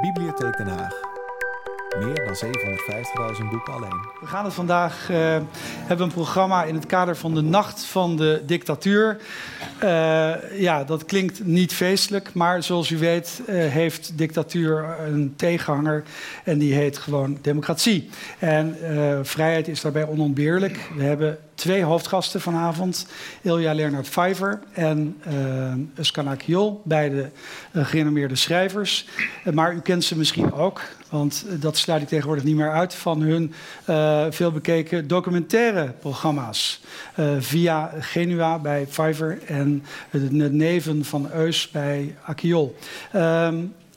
Bibliotheek Den Haag. Meer dan 750.000 boeken alleen. We gaan het vandaag uh, hebben een programma in het kader van de Nacht van de Dictatuur. Uh, ja, dat klinkt niet feestelijk, maar zoals u weet uh, heeft dictatuur een tegenhanger en die heet gewoon democratie. En vrijheid is daarbij onontbeerlijk. We hebben twee hoofdgasten vanavond. Ilja Leonard Vijver en uh, Özkan Akiol, beide uh, gerenommeerde schrijvers. Uh, maar u kent ze misschien ook, want dat sluit ik tegenwoordig niet meer uit... van hun veelbekeken documentaire programma's. via Genua bij Vijver en de neven van Eus bij Akiol.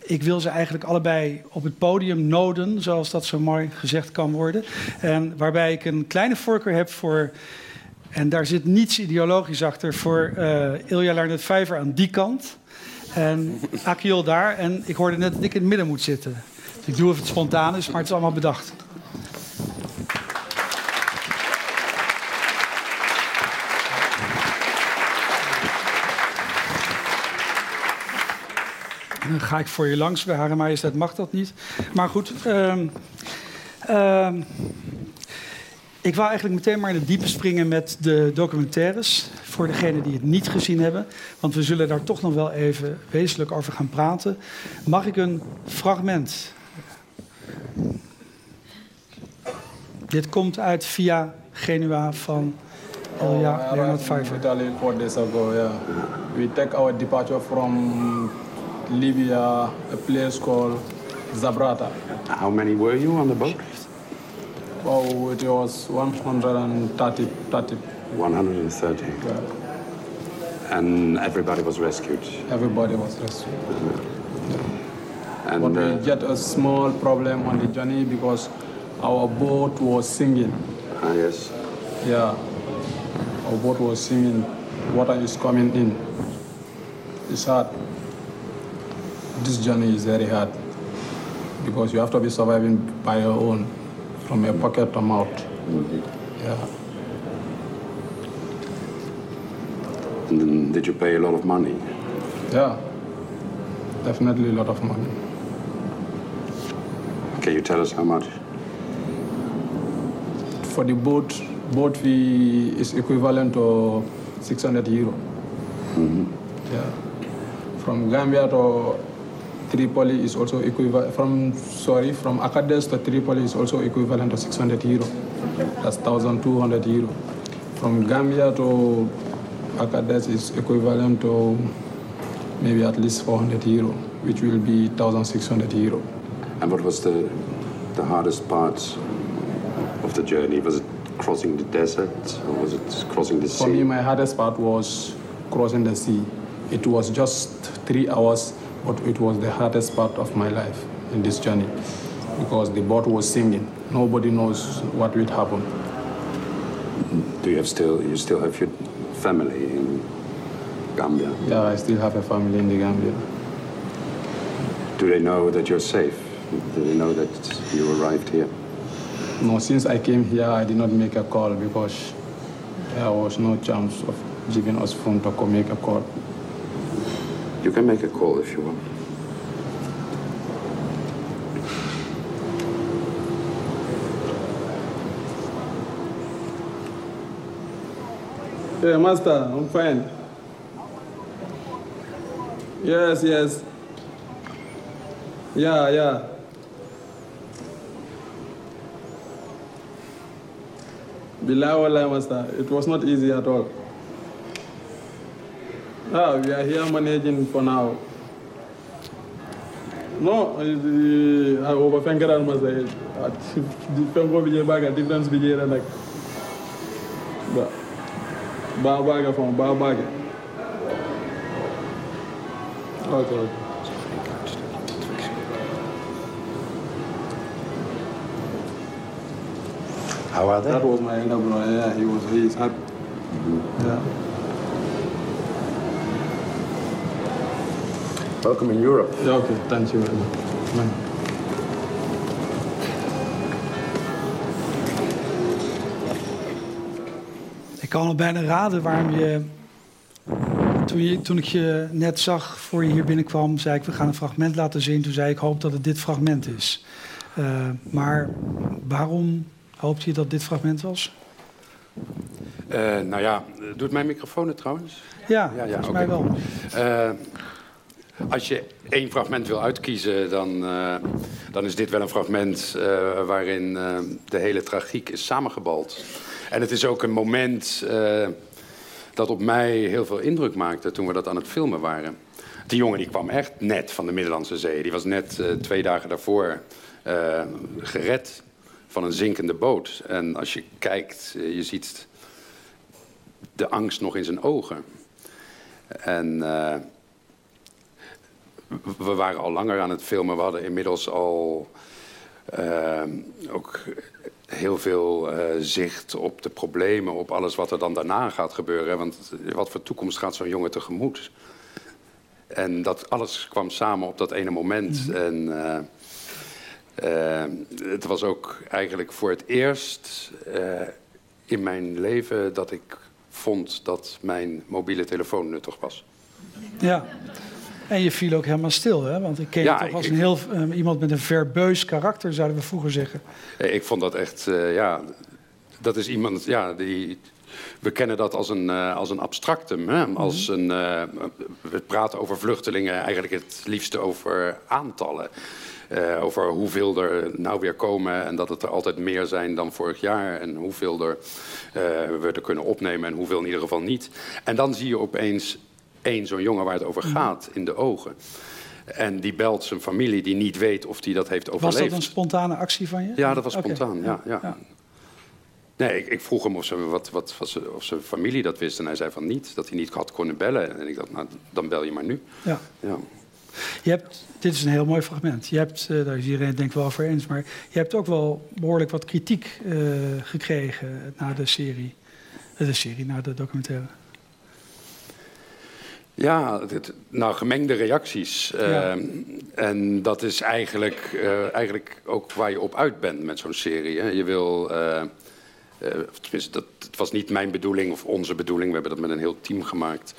Ik wil ze eigenlijk allebei op het podium noden, zoals dat zo mooi gezegd kan worden. En waarbij ik een kleine voorkeur heb voor, en daar zit niets ideologisch achter, voor uh, Ilja Larnet Vijver aan die kant. En Akiel daar. En ik hoorde net dat ik in het midden moet zitten. ik doe of het spontaan is, maar het is allemaal bedacht. Ga ik voor je langs. Hare Majesteit mag dat niet. Maar goed. Um, um, ik wou eigenlijk meteen maar in het diepe springen met de documentaires. Voor degenen die het niet gezien hebben. Want we zullen daar toch nog wel even wezenlijk over gaan praten. Mag ik een fragment? Dit komt uit via Genua van oh, Leonard Vijver. Italy four days ago, yeah. We take our departure from Libya, a place called Zabrata. How many were you on the boat? Oh, it was 130. 30. 130. Yeah. And everybody was rescued? Everybody was rescued. Yeah. And, but uh, we get a small problem on the journey because our boat was sinking. Ah, yes. Yeah. Our boat was sinking. Water is coming in. It's hard this journey is very hard because you have to be surviving by your own, from your pocket to mouth. Mm-hmm. Yeah. And then did you pay a lot of money? Yeah, definitely a lot of money. Can you tell us how much? For the boat, boat fee is equivalent to 600 euro. Mm-hmm. Yeah. From Gambia to Tripoli is also equivalent from sorry from Agadez to Tripoli is also equivalent to 600 euro. That's 1,200 euro. From Gambia to Agadez is equivalent to maybe at least 400 euro, which will be 1,600 euro. And what was the the hardest part of the journey? Was it crossing the desert or was it crossing the sea? For me, my hardest part was crossing the sea. It was just three hours but it was the hardest part of my life in this journey because the boat was sinking. Nobody knows what will happen. Do you have still you still have your family in Gambia? Yeah, I still have a family in the Gambia. Do they know that you're safe? Do they know that you arrived here? No, since I came here, I did not make a call because there was no chance of giving us phone to make a call. You can make a call if you want. Yeah, master, I'm fine. Yes, yes. Yeah, yeah. Bilawala, master. It was not easy at all. Ah, we are here managing for now. No, I overfinger and was at Fengo Vijay Baga, difference Vijay and like Barbaga from Barbaga. Okay, okay. How are they? That was my elder brother, yeah, he was, he is happy. Yeah. Welcome in Europe. Okay. thank you very much. Ik kan al bijna raden waarom je toen, je, toen ik je net zag voor je hier binnenkwam, zei ik: We gaan een fragment laten zien. Toen zei ik: Ik hoop dat het dit fragment is. Uh, maar waarom hoopte je dat dit fragment was? Uh, nou ja, doet mijn microfoon het trouwens? Ja, ja, ja volgens okay. mij wel. Uh, als je één fragment wil uitkiezen, dan, uh, dan is dit wel een fragment uh, waarin uh, de hele tragiek is samengebald. En het is ook een moment dat op mij heel veel indruk maakte toen we dat aan het filmen waren. Die jongen die kwam echt net van de Middellandse Zee. Die was net twee dagen daarvoor gered van een zinkende boot. En als je kijkt, je ziet de angst nog in zijn ogen. En we waren al langer aan het filmen. We hadden inmiddels al uh, ook heel veel uh, zicht op de problemen, op alles wat er dan daarna gaat gebeuren. Want wat voor toekomst gaat zo'n jongen tegemoet? En dat alles kwam samen op dat ene moment. Mm -hmm. En uh, het was ook eigenlijk voor het eerst in mijn leven dat ik vond dat mijn mobiele telefoon nuttig was. Ja. En je viel ook helemaal stil, hè? Want ik ken je toch als een heel, uh, iemand met een verbeus karakter, zouden we vroeger zeggen. Ik vond dat echt, uh, ja... Dat is iemand, ja, die... We kennen dat als een, uh, als een abstractum. Hè? Mhm. Als een, we praten over vluchtelingen eigenlijk het liefste over aantallen. Uh, over hoeveel er nou weer komen en dat het er altijd meer zijn dan vorig jaar. En hoeveel er, uh, we er kunnen opnemen en hoeveel in ieder geval niet. En dan zie je opeens één zo'n jongen waar het over mhm. gaat in de ogen. En die belt zijn familie die niet weet of hij dat heeft overleefd. Was dat een spontane actie van je? Ja, dat was spontaan, ja. ja. ja. Nee, ik, ik, vroeg hem of, ze, wat, wat, of zijn familie dat wist. En hij zei van niet, dat hij niet had kunnen bellen. En ik dacht, nou, dan bel je maar nu. Ja. ja. Je hebt, dit is een heel mooi fragment. Je hebt, uh, daar is iedereen denk ik wel over eens, maar je hebt ook wel behoorlijk wat kritiek uh, gekregen na de serie. Uh, de serie, na de documentaire. Ja, dit, nou, gemengde reacties. Ja. Uh, en dat is eigenlijk, uh, eigenlijk ook waar je op uit bent met zo'n serie. Hè. Je wil, uh, tenminste, dat, het was niet mijn bedoeling of onze bedoeling, we hebben dat met een heel team gemaakt,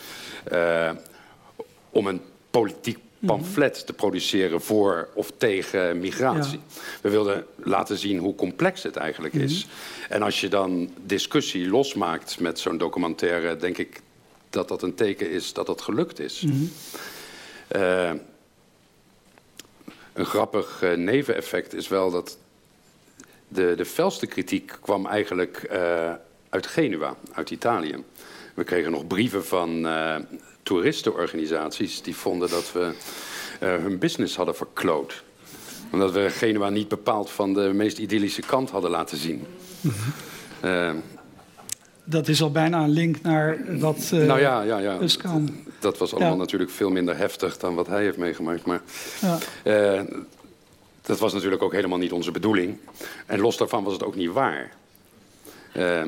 om een politiek mhm. pamflet te produceren voor of tegen migratie. Ja. We wilden laten zien hoe complex het eigenlijk is. Mhm. En als je dan discussie losmaakt met zo'n documentaire, denk ik dat dat een teken is dat het gelukt is. Mm -hmm. uh, een grappig uh, neveneffect is wel dat de, de felste kritiek kwam eigenlijk uh, uit Genua, uit Italië. We kregen nog brieven van toeristenorganisaties die vonden dat we hun business hadden verkloot. Omdat we Genua niet bepaald van de meest idyllische kant hadden laten zien. Mm -hmm dat is al bijna een link naar wat uh, nou ja, ja, ja. kan. Dat was allemaal ja. natuurlijk veel minder heftig dan wat hij heeft meegemaakt. Maar ja. uh, dat was natuurlijk ook helemaal niet onze bedoeling. En los daarvan was het ook niet waar. Uh,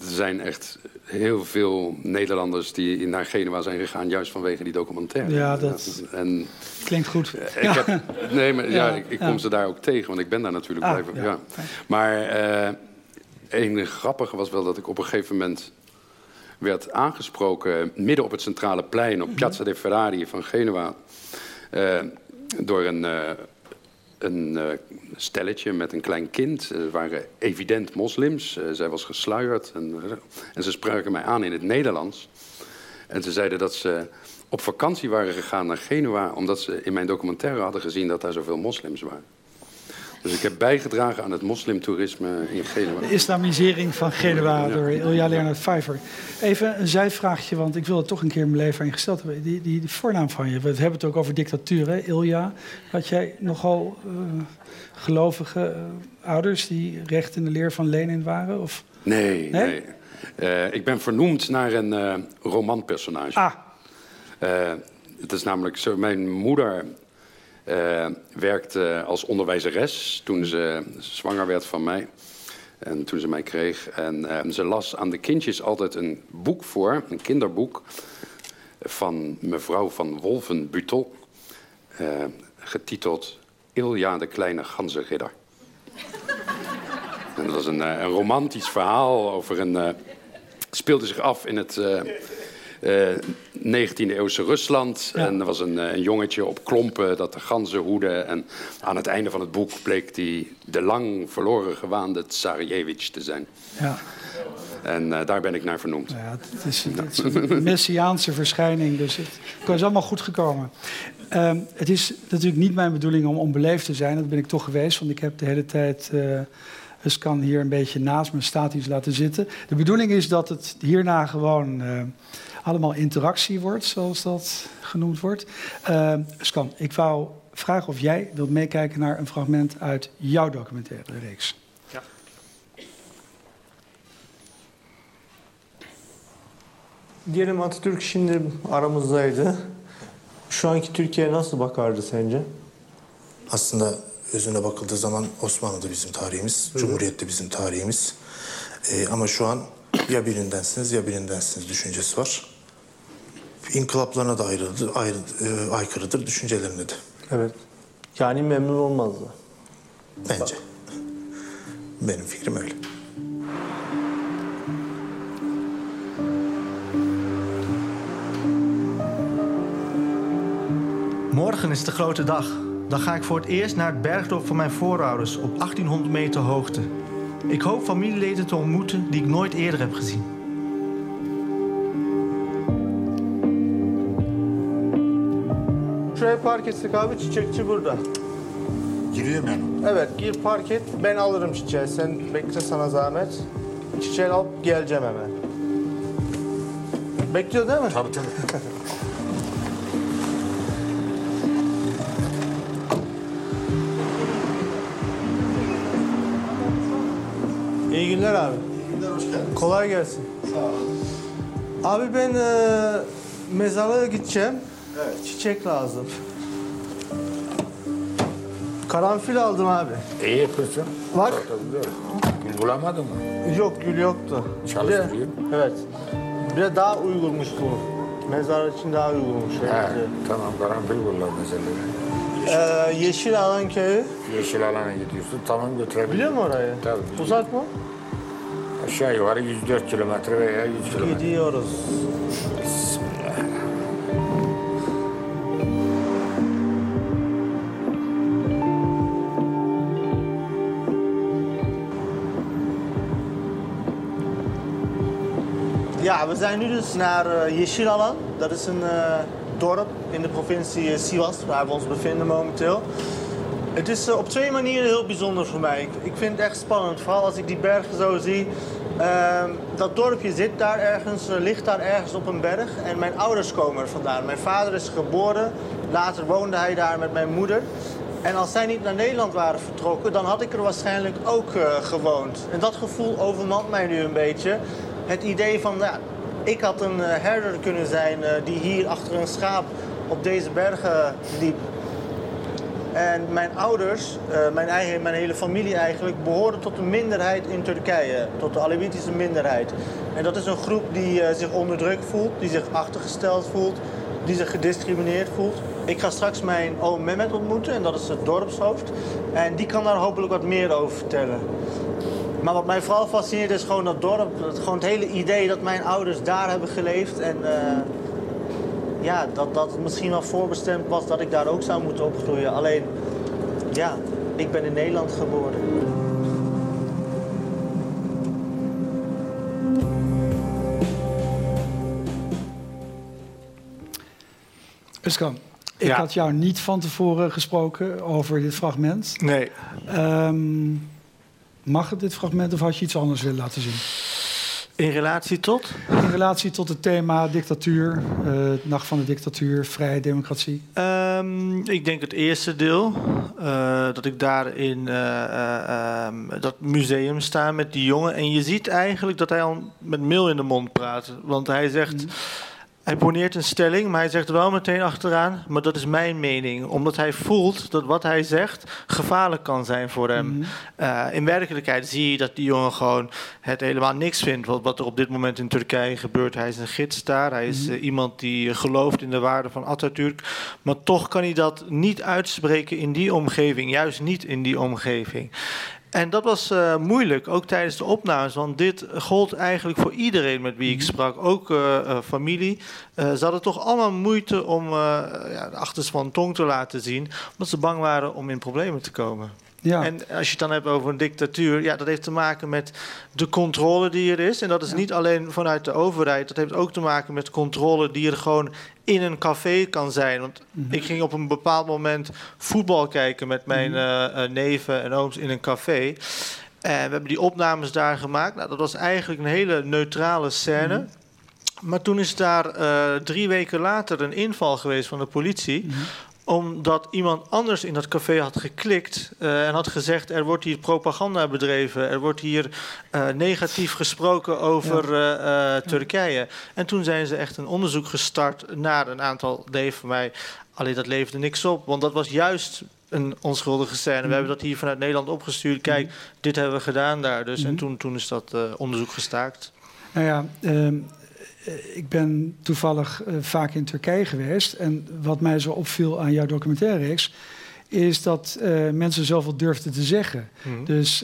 er zijn echt heel veel Nederlanders die naar Genua zijn gegaan... juist vanwege die documentaire. Ja, dat en, klinkt goed. Ik heb, nee, maar ja, ik, ik kom ze daar ook tegen, want ik ben daar natuurlijk ah, blijven. Ja. Maar een grappige was wel dat ik op een gegeven moment werd aangesproken midden op het centrale plein op Piazza de Ferrari van Genua uh, door een, uh, een uh, stelletje met een klein kind. Ze waren evident moslims. zij was gesluierd en, en ze spraken mij aan in het Nederlands. En ze zeiden dat ze op vakantie waren gegaan naar Genua omdat ze in mijn documentaire hadden gezien dat daar zoveel moslims waren. Dus ik heb bijgedragen aan het moslimtoerisme in Genua. De islamisering van Genua door Ilja Leonard Pfeiffer. Even een zijvraagje, want ik wil het toch een keer in mijn leven aan je gesteld hebben. Die, die, die, voornaam van je, we hebben het ook over dictatuur, hè? Ilja. Had jij nogal uh, gelovige uh, ouders die recht in de leer van Lenin waren? Of? Nee, nee. nee. Uh, ik ben vernoemd naar een romanpersonage. Ah. het is namelijk zo, mijn moeder uh, werkte als onderwijzeres toen ze zwanger werd van mij. En toen ze mij kreeg. En uh, ze las aan de kindjes altijd een boek voor, een kinderboek. van mevrouw van Wolvenbutel. Uh, getiteld Ilja de Kleine Ganzenridder. en dat was een, een, romantisch verhaal over een. speelde zich af in het 19e-eeuwse Rusland. En er was een, een, jongetje op klompen dat de ganzen hoede. En aan het einde van het boek bleek hij de lang verloren gewaande Tsarevich te zijn. Ja. En uh, daar ben ik naar vernoemd. Ja, het, is, het is een messiaanse verschijning, dus het is allemaal goed gekomen. Uh, het is natuurlijk niet mijn bedoeling om onbeleefd te zijn. Dat ben ik toch geweest, want ik heb de hele tijd... Uh, kan hier een beetje naast me statisch laten zitten. De bedoeling is dat het hierna gewoon uh, allemaal interactie wordt, zoals dat genoemd wordt. Uh, Scan, ik wou vragen of jij wilt meekijken naar een fragment uit jouw documentaire reeks. Diyelim Atatürk şimdi aramızdaydı. Şu anki Türkiye nasıl bakardı sence? Aslında özüne bakıldığı zaman Osmanlı da bizim tarihimiz, Hı. Cumhuriyet de bizim tarihimiz. Ee, ama şu an ya birindensiniz ya birindensiniz düşüncesi var. İnkılaplarına da ayrıdır, ayrı, e, aykırıdır düşüncelerine de. Evet. Yani memnun olmazdı. Bence. Benim fikrim öyle. Morgen is de grote dag. Dan ga ik voor het eerst naar het bergdorp van mijn voorouders op 1800 meter hoogte. Ik hoop familieleden te ontmoeten die ik nooit eerder heb gezien. Şuraya park etsek abi çiçekçi burada. Giriyor mu? Evet gir park et ben alırım çiçeği sen bekle sana zahmet. Çiçeği alıp geleceğim hemen. Bekliyor değil mi? Tabii tabii. İyi günler abi. İyi günler, hoş geldiniz. Kolay gelsin. Sağ olun. Abi ben e, mezarlığa gideceğim. Evet. Çiçek lazım. Karanfil aldım abi. İyi yapıyorsun. Bak. Gül bulamadın mı? Yok gül yoktu. Çalıştırayım. Bir de- Evet. Bir de daha uygunmuş bu. Mezar için daha uygunmuş. He, Evet. tamam karanfil kullan mesela. Ee, Yeşil Alan Köyü. Yeşil alana gidiyorsun tamam götürebilirim. Biliyor musun orayı? Tabii. Uzak mı? Aşağı yukarı 104 kilometre veya 100 kilometre. Gidiyoruz. Ja, we zijn nu dus naar uh, Yeşil Alan. Dat is een uh, dorp in de provincie uh, Sivas, waar we ons bevinden momenteel. Het is op twee manieren heel bijzonder voor mij. Ik, ik, vind het echt spannend, vooral als ik die bergen zo zie. Ehm, dat dorpje zit daar ergens, ligt daar ergens op een berg. En mijn ouders komen er vandaan. Mijn vader is geboren, later woonde hij daar met mijn moeder. En als zij niet naar Nederland waren vertrokken, dan had ik er waarschijnlijk ook gewoond. En dat gevoel overmand mij nu een beetje het idee van, ja, ik had een herder kunnen zijn die hier achter een schaap op deze bergen liep. En mijn ouders, mijn, eigen, mijn hele familie eigenlijk, behoorden tot een minderheid in Turkije. Tot de Alevitische minderheid. En dat is een groep die zich onderdrukt voelt, die zich achtergesteld voelt, die zich gediscrimineerd voelt. Ik ga straks mijn oom Mehmet ontmoeten en dat is het dorpshoofd. En die kan daar hopelijk wat meer over vertellen. Maar wat mij vooral fascineert is gewoon dat dorp. Het, gewoon het hele idee dat mijn ouders daar hebben geleefd. En uh, ja, dat, dat het misschien wel voorbestemd was dat ik daar ook zou moeten opgroeien. Alleen, ja, ik ben in Nederland geboren. Uskan, ik ja. had jou niet van tevoren gesproken over dit fragment. Nee. Um, Mag het dit fragment of had je iets anders willen laten zien? In relatie tot? In relatie tot het thema dictatuur, uh, nacht van de dictatuur, vrije democratie. Um, ik denk het eerste deel. Uh, dat ik daar in uh, um, dat museum sta met die jongen. En je ziet eigenlijk dat hij al met mil in de mond praat. Want hij zegt... Mm. Hij poneert een stelling, maar hij zegt wel meteen achteraan... maar dat is mijn mening. Omdat hij voelt dat wat hij zegt gevaarlijk kan zijn voor hem. Mm -hmm. uh, in werkelijkheid zie je dat die jongen gewoon het helemaal niks vindt... wat, wat er op dit moment in Turkije gebeurt. Hij is een gids daar. Hij is mm -hmm. uh, iemand die gelooft in de waarde van Atatürk. Maar toch kan hij dat niet uitspreken in die omgeving. Juist niet in die omgeving. En dat was uh, moeilijk, ook tijdens de opnames. Want dit gold eigenlijk voor iedereen met wie ik mhm. sprak, ook uh, familie. ze hadden toch allemaal moeite om ja, de achterste van tong te laten zien, omdat ze bang waren om in problemen te komen. Ja. En als je het dan hebt over een dictatuur, ja, dat heeft te maken met de controle die er is. En dat is niet alleen vanuit de overheid, dat heeft ook te maken met controle die er gewoon in een café kan zijn. Want mhm. ik ging op een bepaald moment voetbal kijken met mijn uh, neven en ooms in een café. En we hebben die opnames daar gemaakt. Nou, dat was eigenlijk een hele neutrale scène. Mhm. Maar toen is daar uh, drie weken later een inval geweest van de politie. Mhm omdat iemand anders in dat café had geklikt uh, en had gezegd: er wordt hier propaganda bedreven, er wordt hier uh, negatief gesproken over uh, Turkije. En toen zijn ze echt een onderzoek gestart naar een aantal neven van mij. Alleen dat leverde niks op, want dat was juist een onschuldige scène. We mm. hebben dat hier vanuit Nederland opgestuurd. Kijk, mm. dit hebben we gedaan daar. Dus en mm. toen, toen is dat onderzoek gestaakt. Nou ja, ehm, eh, ik ben toevallig uh, vaak in Turkije geweest. En wat mij zo opviel aan jouw documentaire is dat uh, mensen zoveel durfden te zeggen. Mhm. Dus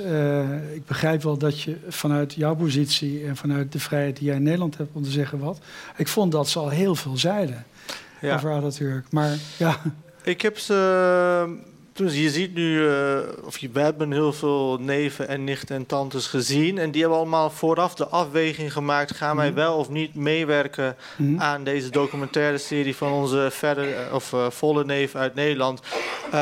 ik begrijp wel dat je vanuit jouw positie en vanuit de vrijheid die jij in Nederland hebt om te zeggen wat. Ik vond dat ze al heel veel zeiden ja. over Atatürk. Maar ja. Ik heb ze dus je ziet nu, uh, of je, we hebben heel veel neven en nichten en tantes gezien. En die hebben allemaal vooraf de afweging gemaakt. Gaan wij mhm. wel of niet meewerken mhm. aan deze documentaire serie van onze verder, eh, of, uh, volle neef uit Nederland. Uh,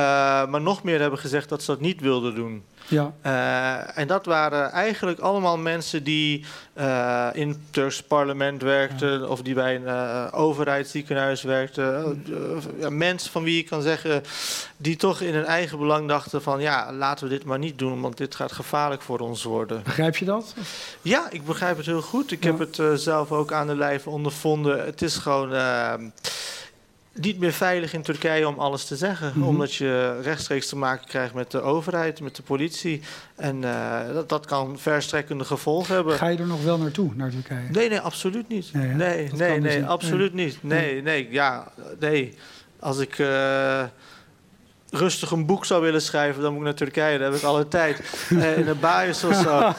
maar nog meer hebben gezegd dat ze dat niet wilden doen. Ja. Uh, en dat waren eigenlijk allemaal mensen die uh, in het Turks parlement werkten... of die bij een uh, overheidsziekenhuis werkten. ja, mensen van wie je kan zeggen... die toch in hun eigen belang dachten van... ja, laten we dit maar niet doen, want dit gaat gevaarlijk voor ons worden. Begrijp je dat? Ja, ik begrijp het heel goed. Ik heb het zelf ook aan de lijve ondervonden. Het is gewoon niet meer veilig in Turkije om alles te zeggen. Mhm. Omdat je rechtstreeks te maken krijgt met de overheid, met de politie. En uh, dat, dat kan verstrekkende gevolgen hebben. Ga je er nog wel naartoe, naar Turkije? Nee, nee, absoluut niet. Nee, nee, nee, nee, dus absoluut niet. Nee, nee, ja, nee. Als ik... Uh, rustig een boek zou willen schrijven, dan moet ik naar Turkije. Daar heb ik alle tijd. Uh, in een baas of zo.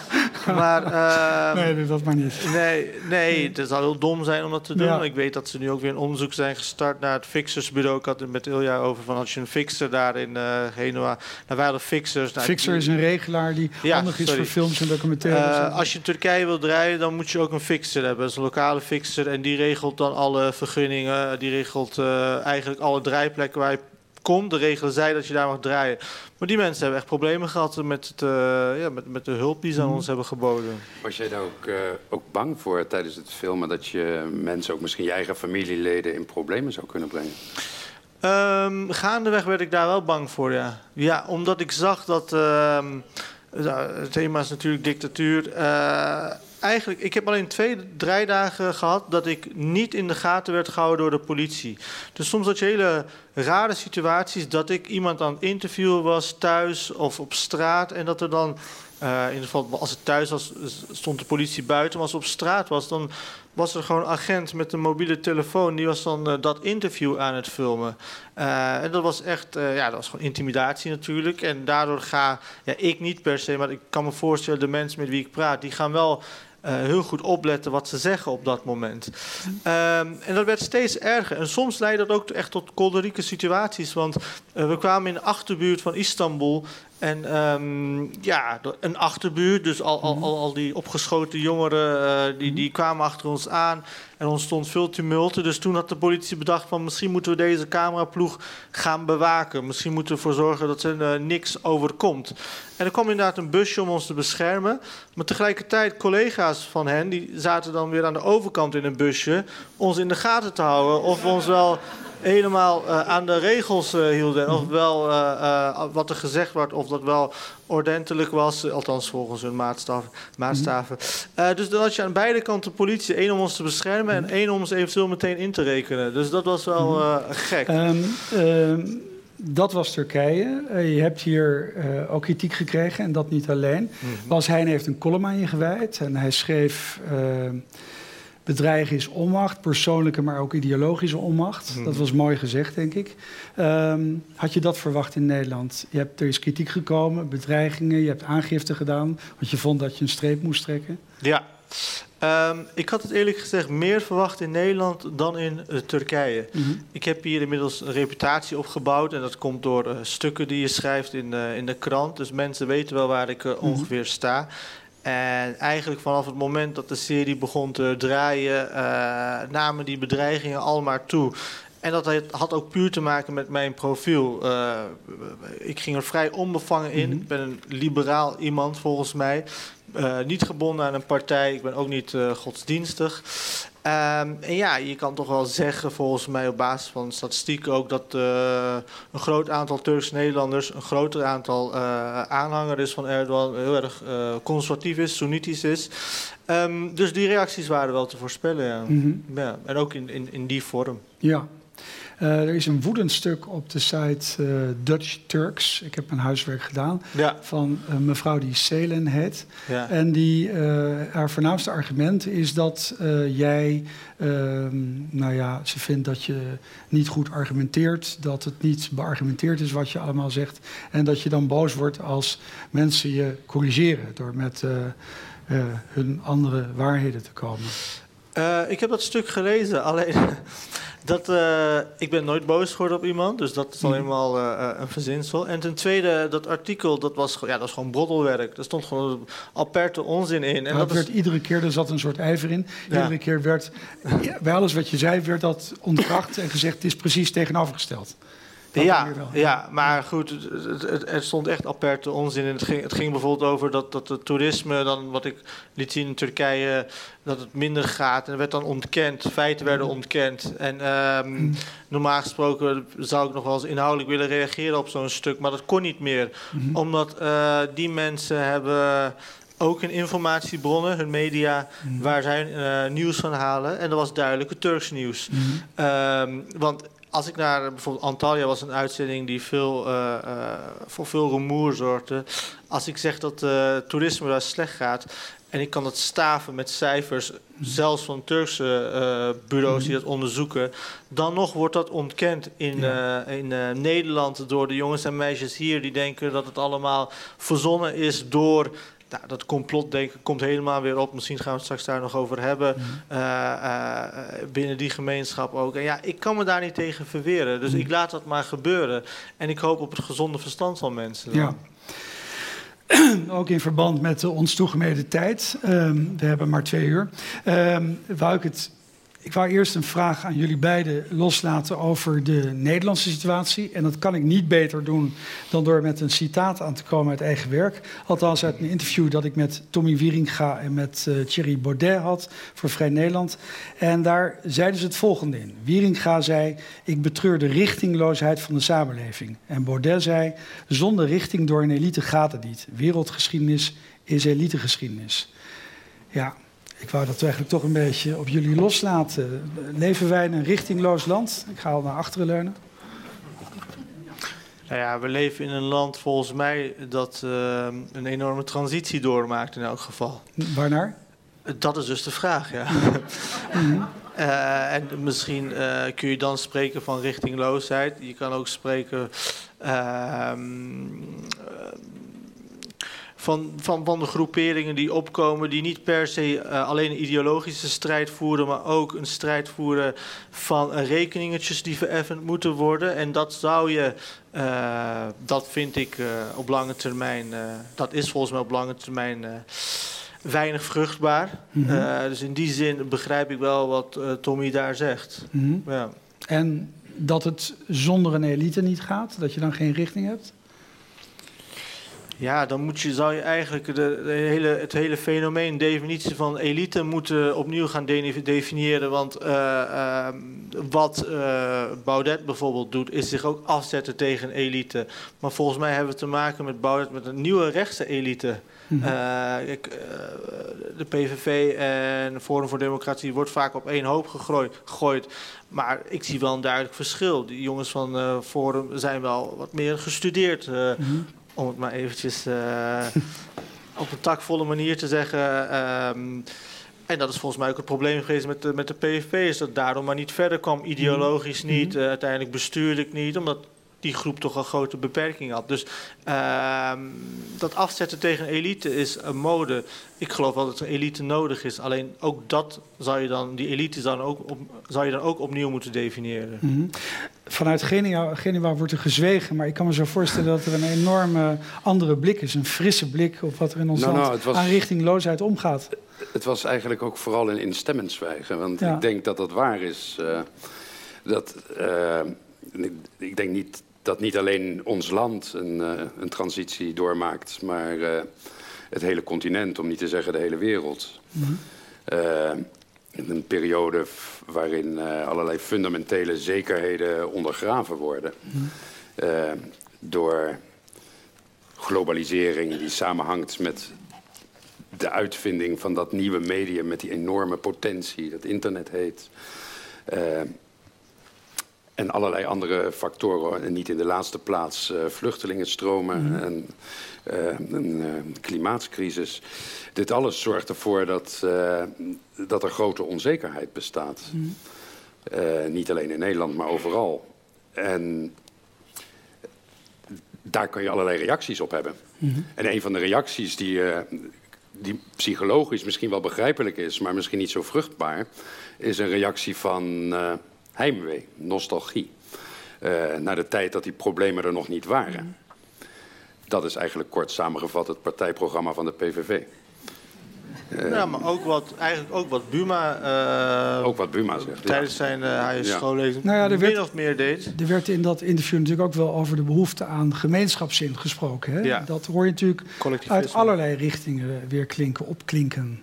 Maar, uh, nee, dat maar niet. Nee, nee, het zou heel dom zijn om dat te doen. Ik weet dat ze nu ook weer een onderzoek zijn gestart naar het fixersbureau. Ik had het met Ilja over van als je een fixer daar in uh, Genua... Nou, wij fixers. Nou, fixer is een regelaar die handig is voor films en documentaires. Uh, als je Turkije wilt draaien, dan moet je ook een fixer hebben. Dat is een lokale fixer en die regelt dan alle vergunningen. Die regelt eigenlijk alle draaiplekken waar je komt. De regelen zei dat je daar mag draaien. Maar die mensen hebben echt problemen gehad met, het, uh, ja, met, met de hulp die ze aan mhm. ons hebben geboden. Was jij daar ook, uh, ook bang voor tijdens het filmen dat je mensen, ook misschien je eigen familieleden, in problemen zou kunnen brengen? Um, gaandeweg werd ik daar wel bang voor, ja. Ja, omdat ik zag dat. Uh, het thema is natuurlijk dictatuur. Eigenlijk, ik heb alleen twee draaidagen gehad dat ik niet in de gaten werd gehouden door de politie. Dus soms had je hele rare situaties dat ik iemand aan het interviewen was thuis of op straat en dat er dan, uh, in ieder geval als het thuis was, stond de politie buiten, maar als het op straat was, dan was er gewoon een agent met een mobiele telefoon. Die was dan uh, dat interview aan het filmen. Uh, en dat was echt, ja, dat was gewoon intimidatie natuurlijk. En daardoor ga, ja, ik niet per se, maar ik kan me voorstellen, de mensen met wie ik praat, die gaan wel heel goed opletten wat ze zeggen op dat moment. Um, en dat werd steeds erger. En soms leidde dat ook echt tot kolderieke situaties. Want uh, we kwamen in de achterbuurt van Istanbul. En um, ja, een achterbuurt, dus al, al, al, al die opgeschoten jongeren, uh, die, die kwamen achter ons aan. En ontstond veel tumulten. Dus toen had de politie bedacht van misschien moeten we deze cameraploeg gaan bewaken. Misschien moeten we ervoor zorgen dat er uh, niks overkomt. En er kwam inderdaad een busje om ons te beschermen. Maar tegelijkertijd collega's van hen, die zaten dan weer aan de overkant in een busje... ons in de gaten te houden of we ons wel helemaal uh, aan de regels uh, hielden. Of wel wat er gezegd werd, of dat wel ordentelijk was. Althans, volgens hun maatstaf, maatstaven. dus dan had je aan beide kanten politie. één om ons te beschermen en één om ons eventueel meteen in te rekenen. Dus dat was wel gek. Um, um, dat was Turkije. je hebt hier ook kritiek gekregen en dat niet alleen. Mm -hmm. Bas Heijn heeft een column aan je gewijd. En hij schreef bedreigen is onmacht, persoonlijke, maar ook ideologische onmacht. Dat was mooi gezegd, denk ik. Ehm, had je dat verwacht in Nederland? Je hebt, er is kritiek gekomen, bedreigingen, je hebt aangifte gedaan, want je vond dat je een streep moest trekken. Ja, Ehm, ik had het eerlijk gezegd meer verwacht in Nederland dan in uh, Turkije. Mhm. Ik heb hier inmiddels een reputatie opgebouwd. En dat komt door uh, stukken die je schrijft in, uh, in de krant. Dus mensen weten wel waar ik mhm. ongeveer sta. En eigenlijk vanaf het moment dat de serie begon te draaien, namen die bedreigingen allemaal toe. En dat had ook puur te maken met mijn profiel. ik ging er vrij onbevangen in. Mhm. Ik ben een liberaal iemand volgens mij. Uh, niet gebonden aan een partij. Ik ben ook niet uh, godsdienstig. Um, en ja, je kan toch wel zeggen, volgens mij op basis van statistiek ook, dat uh, een groot aantal Turkse Nederlanders, een groter aantal aanhanger is van Erdogan, heel erg conservatief is, Soenitisch is. Um, dus die reacties waren wel te voorspellen. Ja. Mm -hmm. ja en ook in, in, in die vorm. Ja, uh, er is een woedend stuk op de site uh, Dutch Turks. Ik heb mijn huiswerk gedaan. Ja. Van uh, mevrouw die Selen heet. Ja. En die, haar voornaamste argument is dat jij, ehm, nou ja, ze vindt dat je niet goed argumenteert. Dat het niet beargumenteerd is wat je allemaal zegt. En dat je dan boos wordt als mensen je corrigeren door met hun andere waarheden te komen. Ik heb dat stuk gelezen, alleen dat, uh, ik ben nooit boos geworden op iemand, dus dat is mhm. alleen maar uh, een verzinsel. En ten tweede, dat artikel, dat was, ja, dat was gewoon broddelwerk. Er stond gewoon aperte onzin in. En dat, werd iedere keer, er zat een soort ijver in. Iedere keer werd, bij alles wat je zei, werd dat ontkracht en gezegd, het is precies tegenovergesteld ja, ja, maar goed, het, het, het, stond echt aperte onzin. En het ging, het ging bijvoorbeeld over dat, dat het toerisme, dan wat ik liet zien in Turkije, dat het minder gaat. En dat werd dan ontkend, feiten werden ontkend. En um, normaal gesproken zou ik nog wel eens inhoudelijk willen reageren op zo'n stuk, maar dat kon niet meer. Mhm. Omdat uh, die mensen hebben ook hun informatiebronnen, hun media, mhm. waar zij uh, nieuws van halen. En dat was duidelijk het Turks nieuws. Mm um, want als ik naar bijvoorbeeld Antalya was een uitzending die veel, uh, uh, voor veel rumoer zorgde. Als ik zeg dat uh, toerisme daar slecht gaat en ik kan dat staven met cijfers, zelfs van Turkse bureaus die dat onderzoeken, dan nog wordt dat ontkend in, in Nederland door de jongens en meisjes hier die denken dat het allemaal verzonnen is door nou, dat complotdenken komt helemaal weer op. Misschien gaan we het straks daar nog over hebben. Mhm. Eh, eh, binnen die gemeenschap ook. En ja, ik kan me daar niet tegen verweren. Dus mhm. ik laat dat maar gebeuren. En ik hoop op het gezonde verstand van mensen. Ja. Ook in verband met ons toegemede tijd. Um, we hebben maar twee uur. Um, wou ik het ik wou eerst een vraag aan jullie beiden loslaten over de Nederlandse situatie. En dat kan ik niet beter doen dan door met een citaat aan te komen uit eigen werk. Althans uit een interview dat ik met Tommy Wieringa en met uh, Thierry Baudet had voor Vrij Nederland. En daar zeiden ze het volgende in. Wieringa zei, ik betreur de richtingloosheid van de samenleving. En Baudet zei, zonder richting door een elite gaat het niet. Wereldgeschiedenis is elitegeschiedenis. Ja, ik wou dat eigenlijk toch een beetje op jullie loslaten. Leven wij in een richtingloos land? Ik ga al naar achteren leunen. Nou ja, we leven in een land volgens mij dat uh, een enorme transitie doormaakt in elk geval. Waarnaar? Dat is dus de vraag, ja. uh, en misschien uh, kun je dan spreken van richtingloosheid. Je kan ook spreken ehm, van, van, van de groeperingen die opkomen, die niet per se uh, alleen een ideologische strijd voeren, maar ook een strijd voeren van uh, rekeningetjes die vereffend moeten worden. En dat zou je, uh, dat vind ik op lange termijn, dat is volgens mij op lange termijn weinig vruchtbaar. Mm -hmm. dus in die zin begrijp ik wel wat Tommy daar zegt. Mm -hmm. ja. En dat het zonder een elite niet gaat, dat je dan geen richting hebt? Ja, dan moet je, zou je eigenlijk de, de hele, het hele fenomeen, definitie van elite moeten opnieuw gaan definiëren. Want uh, uh, wat uh, Baudet bijvoorbeeld doet, is zich ook afzetten tegen elite. Maar volgens mij hebben we te maken met Baudet met een nieuwe rechtse elite. Mm ik, de PVV en Forum voor Democratie wordt vaak op één hoop gegooid. Maar ik zie wel een duidelijk verschil. Die jongens van Forum zijn wel wat meer gestudeerd. Mm om het maar eventjes uh, op een takvolle manier te zeggen. Um, En dat is volgens mij ook het probleem geweest met de, met de PVV, is dat daarom maar niet verder kwam. Ideologisch niet, uh, uiteindelijk bestuurlijk niet, omdat die groep toch een grote beperking had. Dus uh, dat afzetten tegen een elite is een mode. Ik geloof wel dat een elite nodig is. Alleen ook dat zou je dan, die elite dan ook, op, zou je dan ook opnieuw moeten definiëren. Mm -hmm. Vanuit Genua, Genua wordt er gezwegen, maar ik kan me zo voorstellen dat er een enorme andere blik is. Een frisse blik op wat er in ons nou, land nou, was... aan richtingloosheid omgaat. Het was eigenlijk ook vooral in, in stemmenswijgen. Want ja. ik denk dat dat waar is. Uh, dat, uh, ik denk niet dat niet alleen ons land een, uh, een transitie doormaakt, maar uh, het hele continent, om niet te zeggen de hele wereld. Mm -hmm. uh, in een periode waarin allerlei fundamentele zekerheden ondergraven worden. Mm -hmm. door globalisering die samenhangt met de uitvinding van dat nieuwe medium met die enorme potentie, dat internet heet. En allerlei andere factoren. En niet in de laatste plaats uh, vluchtelingenstromen mm. en uh, een uh, klimaatcrisis. Dit alles zorgt ervoor dat, dat er grote onzekerheid bestaat. Mm. niet alleen in Nederland, maar overal. En daar kan je allerlei reacties op hebben. Mm. En een van de reacties die, die psychologisch misschien wel begrijpelijk is... maar misschien niet zo vruchtbaar... is een reactie van heimwee, nostalgie. Uh, naar de tijd dat die problemen er nog niet waren. Dat is eigenlijk kort samengevat het partijprogramma van de PVV. Uh, ja, maar ook wat, eigenlijk ook wat Buma, uh, ook wat Buma zegt, tijdens zijn uh, schoollezing nou ja, min of meer deed. Er werd in dat interview natuurlijk ook wel over de behoefte aan gemeenschapszin gesproken. Hè? Ja. Dat hoor je natuurlijk uit allerlei richtingen weer klinken, opklinken.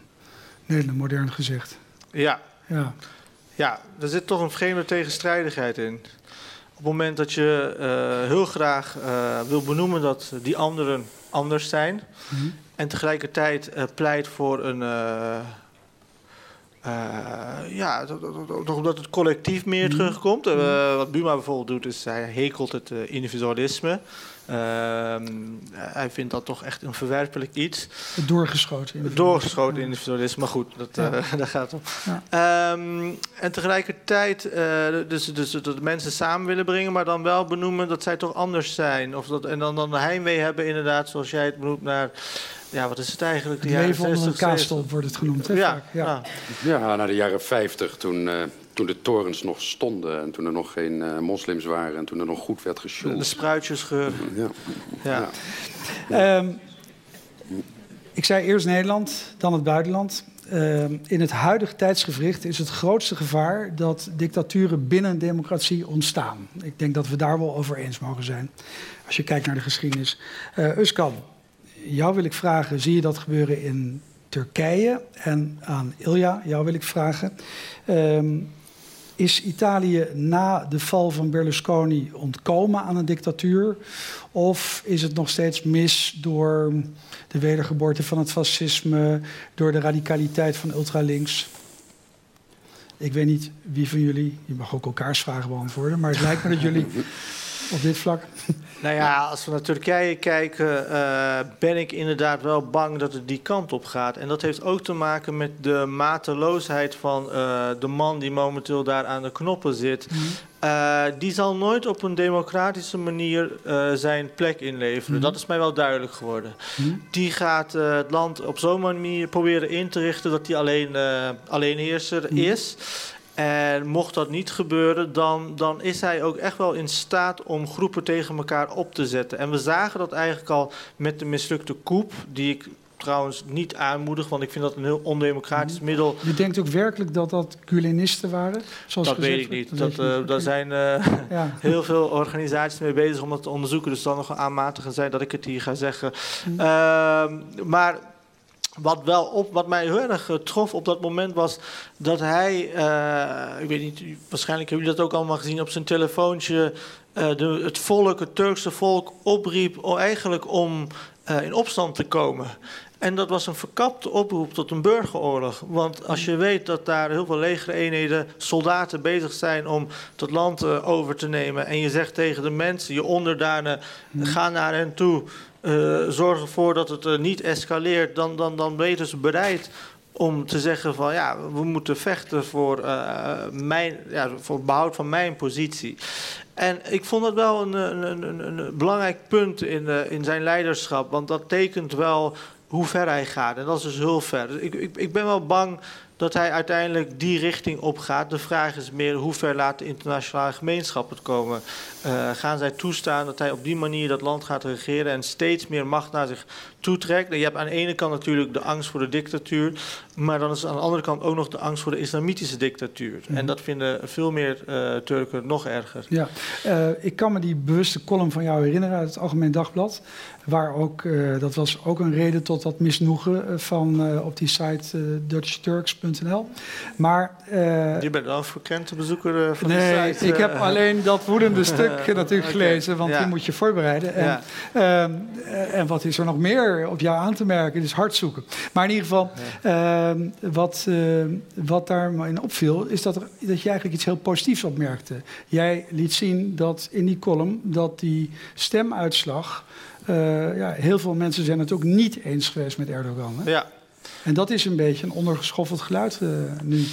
Nederland modern gezegd. Ja. ja. Ja, er zit toch een vreemde tegenstrijdigheid in. Op het moment dat je uh, heel graag uh, wil benoemen dat die anderen anders zijn... Mm -hmm. en tegelijkertijd uh, pleit voor een... ja, toch omdat het collectief meer mm -hmm. terugkomt. wat Buma bijvoorbeeld doet, is hij hekelt het individualisme... Uh, hij vindt dat toch echt een verwerpelijk iets. Het doorgeschoten individualisme. Doorgeschoten individualisme, maar goed, dat, ja. uh, daar gaat het om. Ja. Um, en tegelijkertijd, uh, dus, dus dat de mensen samen willen brengen, maar dan wel benoemen dat zij toch anders zijn. Of dat, en dan, dan de heimwee hebben, inderdaad, zoals jij het benoemt, naar ja, wat is het eigenlijk? De het leven onder een kaastop wordt het genoemd. Hè, ja, ja. Ja. ja, naar de jaren 50 toen, uh, toen de torens nog stonden en toen er nog geen uh, moslims waren en toen er nog goed werd gesjoeld. De spruitjesgeur. Ja. ja. ja. Um, ik zei eerst Nederland, dan het buitenland. Uh, in het huidige tijdsgevricht is het grootste gevaar dat dictaturen binnen een democratie ontstaan. Ik denk dat we daar wel over eens mogen zijn. Als je kijkt naar de geschiedenis. Uh, Uskan, jou wil ik vragen, zie je dat gebeuren in Turkije? En aan Ilja, jou wil ik vragen. Um, is Italië na de val van Berlusconi ontkomen aan een dictatuur? Of is het nog steeds mis door de wedergeboorte van het fascisme, door de radicaliteit van ultralinks? Ik weet niet wie van jullie, je mag ook elkaars vragen beantwoorden, maar het lijkt me dat jullie op dit vlak? Nou ja, als we naar Turkije kijken, uh, ben ik inderdaad wel bang dat het die kant op gaat. En dat heeft ook te maken met de mateloosheid van uh, de man die momenteel daar aan de knoppen zit. Mm. Uh, die zal nooit op een democratische manier zijn plek inleveren. Mm. Dat is mij wel duidelijk geworden. Mm. Die gaat het land op zo'n manier proberen in te richten dat hij alleen, alleenheerser is. En mocht dat niet gebeuren, dan, dan is hij ook echt wel in staat om groepen tegen elkaar op te zetten. En we zagen dat eigenlijk al met de mislukte coup, die ik trouwens niet aanmoedig, want ik vind dat een heel ondemocratisch mhm. middel. Je denkt ook werkelijk dat dat Gulenisten waren? Zoals dat weet ik niet. Dat, uh, Daar zijn uh, ja. heel veel organisaties mee bezig om dat te onderzoeken. Dus dan nog aanmatigend zijn dat ik het hier ga zeggen. Mm. Uh, maar wat, wel op, wat mij heel erg trof op dat moment was dat hij, uh, ik weet niet, waarschijnlijk hebben jullie dat ook allemaal gezien op zijn telefoontje, uh, de, het volk, het Turkse volk, opriep eigenlijk om uh, in opstand te komen. En dat was een verkapte oproep tot een burgeroorlog. Want als je weet dat daar heel veel legereenheden, soldaten bezig zijn om dat land over te nemen. En je zegt tegen de mensen, je onderdanen, ga naar hen toe. Uh, zorg ervoor dat het uh, niet escaleert, dan, dan, dan ben je dus bereid om te zeggen van ja, we moeten vechten voor, uh, mijn, ja, voor behoud van mijn positie. En ik vond dat wel een, een, een, een belangrijk punt in, in zijn leiderschap, want dat tekent wel hoe ver hij gaat. En dat is dus heel ver. Dus ik, ik, ik ben wel bang dat hij uiteindelijk die richting opgaat. De vraag is meer hoe ver laat de internationale gemeenschap het komen. Uh, gaan zij toestaan dat hij op die manier dat land gaat regeren en steeds meer macht naar zich toetrekt? Je hebt aan de ene kant natuurlijk de angst voor de dictatuur, maar dan is aan de andere kant ook nog de angst voor de islamitische dictatuur. En dat vinden veel meer uh, Turken nog erger. Ja, uh, ik kan me die bewuste column van jou herinneren uit het Algemeen Dagblad. Waar ook, dat was ook een reden tot dat misnoegen van op die site dutchturks.nl. Maar. Je bent wel een frequente bezoeker van nee, die site. ik heb alleen dat woedende stuk natuurlijk okay. gelezen, want ja. die moet je voorbereiden. En, ja. uh, en wat is er nog meer op jou aan te merken? Dus hard zoeken. Maar in ieder geval, ja. uh, wat, uh, wat daar in opviel, is dat, er, dat je eigenlijk iets heel positiefs opmerkte. Jij liet zien dat in die column dat die stemuitslag. ja, heel veel mensen zijn het ook niet eens geweest met Erdogan. Hè? Ja. En dat is een beetje een ondergeschoffeld geluid nu.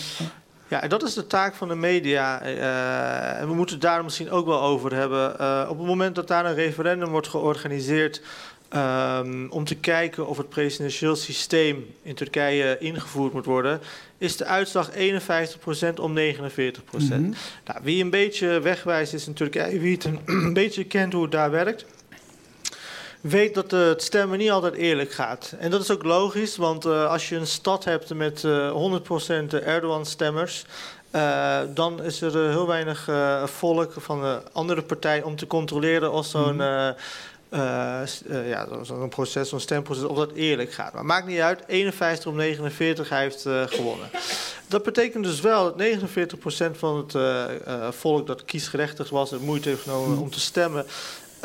Ja, en dat is de taak van de media. Uh, en we moeten het daar misschien ook wel over hebben. Uh, op het moment dat daar een referendum wordt georganiseerd. Um, om te kijken of het presidentieel systeem in Turkije ingevoerd moet worden, is de uitslag 51% om 49%. Mm-hmm. Nou, wie een beetje wegwijst is in Turkije, wie het een, een beetje kent hoe het daar werkt weet dat het stemmen niet altijd eerlijk gaat. En dat is ook logisch, want uh, als je een stad hebt met uh, 100% Erdogan-stemmers... Uh, dan is er heel weinig volk van de andere partij om te controleren of zo'n... Mm. ja, zo'n proces, zo'n stemproces, of dat eerlijk gaat. Maar maakt niet uit, 51 op 49 hij heeft gewonnen. Dat betekent dus wel dat 49% van het volk dat kiesgerechtigd was... en moeite heeft genomen om te stemmen...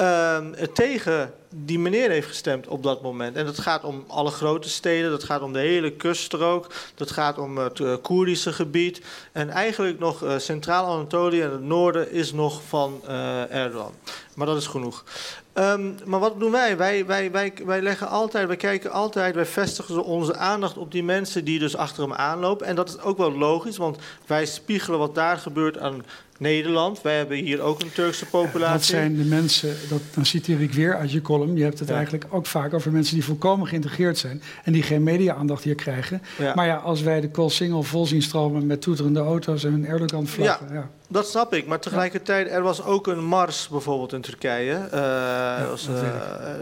Uh, tegen die meneer heeft gestemd op dat moment. En dat gaat om alle grote steden, dat gaat om de hele kuststrook, dat gaat om het uh, Koerdische gebied. En eigenlijk nog uh, Centraal-Anatolië en het noorden is nog van uh, Erdogan. Maar dat is genoeg. Um, maar wat doen wij? Wij, wij, wij? wij leggen altijd, wij kijken altijd, wij vestigen onze aandacht op die mensen die dus achter hem aanlopen. En dat is ook wel logisch, want wij spiegelen wat daar gebeurt aan Nederland. Wij hebben hier ook een Turkse populatie. Dat zijn de mensen, dat, dan citeer ik weer uit je column. Je hebt het ja. eigenlijk ook vaak over mensen die volkomen geïntegreerd zijn. En die geen media-aandacht hier krijgen. Ja. Maar ja, als wij de Koolsingel vol zien stromen met toeterende auto's en een Erdogan-vlaggen. Ja. ja. Dat snap ik, maar tegelijkertijd, er was ook een mars bijvoorbeeld in Turkije. Uh, ja, was, uh,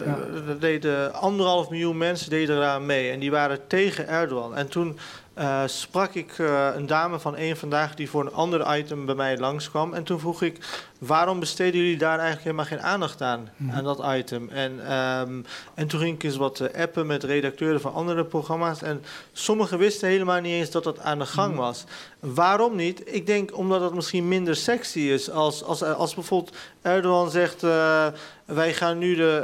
ja. Er deden anderhalf miljoen mensen deden eraan mee en die waren tegen Erdogan. En toen uh, sprak ik uh, een dame van één vandaag die voor een ander item bij mij langskwam. En toen vroeg ik, waarom besteden jullie daar eigenlijk helemaal geen aandacht aan, mm. aan dat item? En, um, en toen ging ik eens wat uh, appen met redacteuren van andere programma's. En sommigen wisten helemaal niet eens dat dat aan de gang was. Mm. Waarom niet? Ik denk omdat het misschien minder sexy is. Als, als, als bijvoorbeeld Erdogan zegt, wij gaan nu de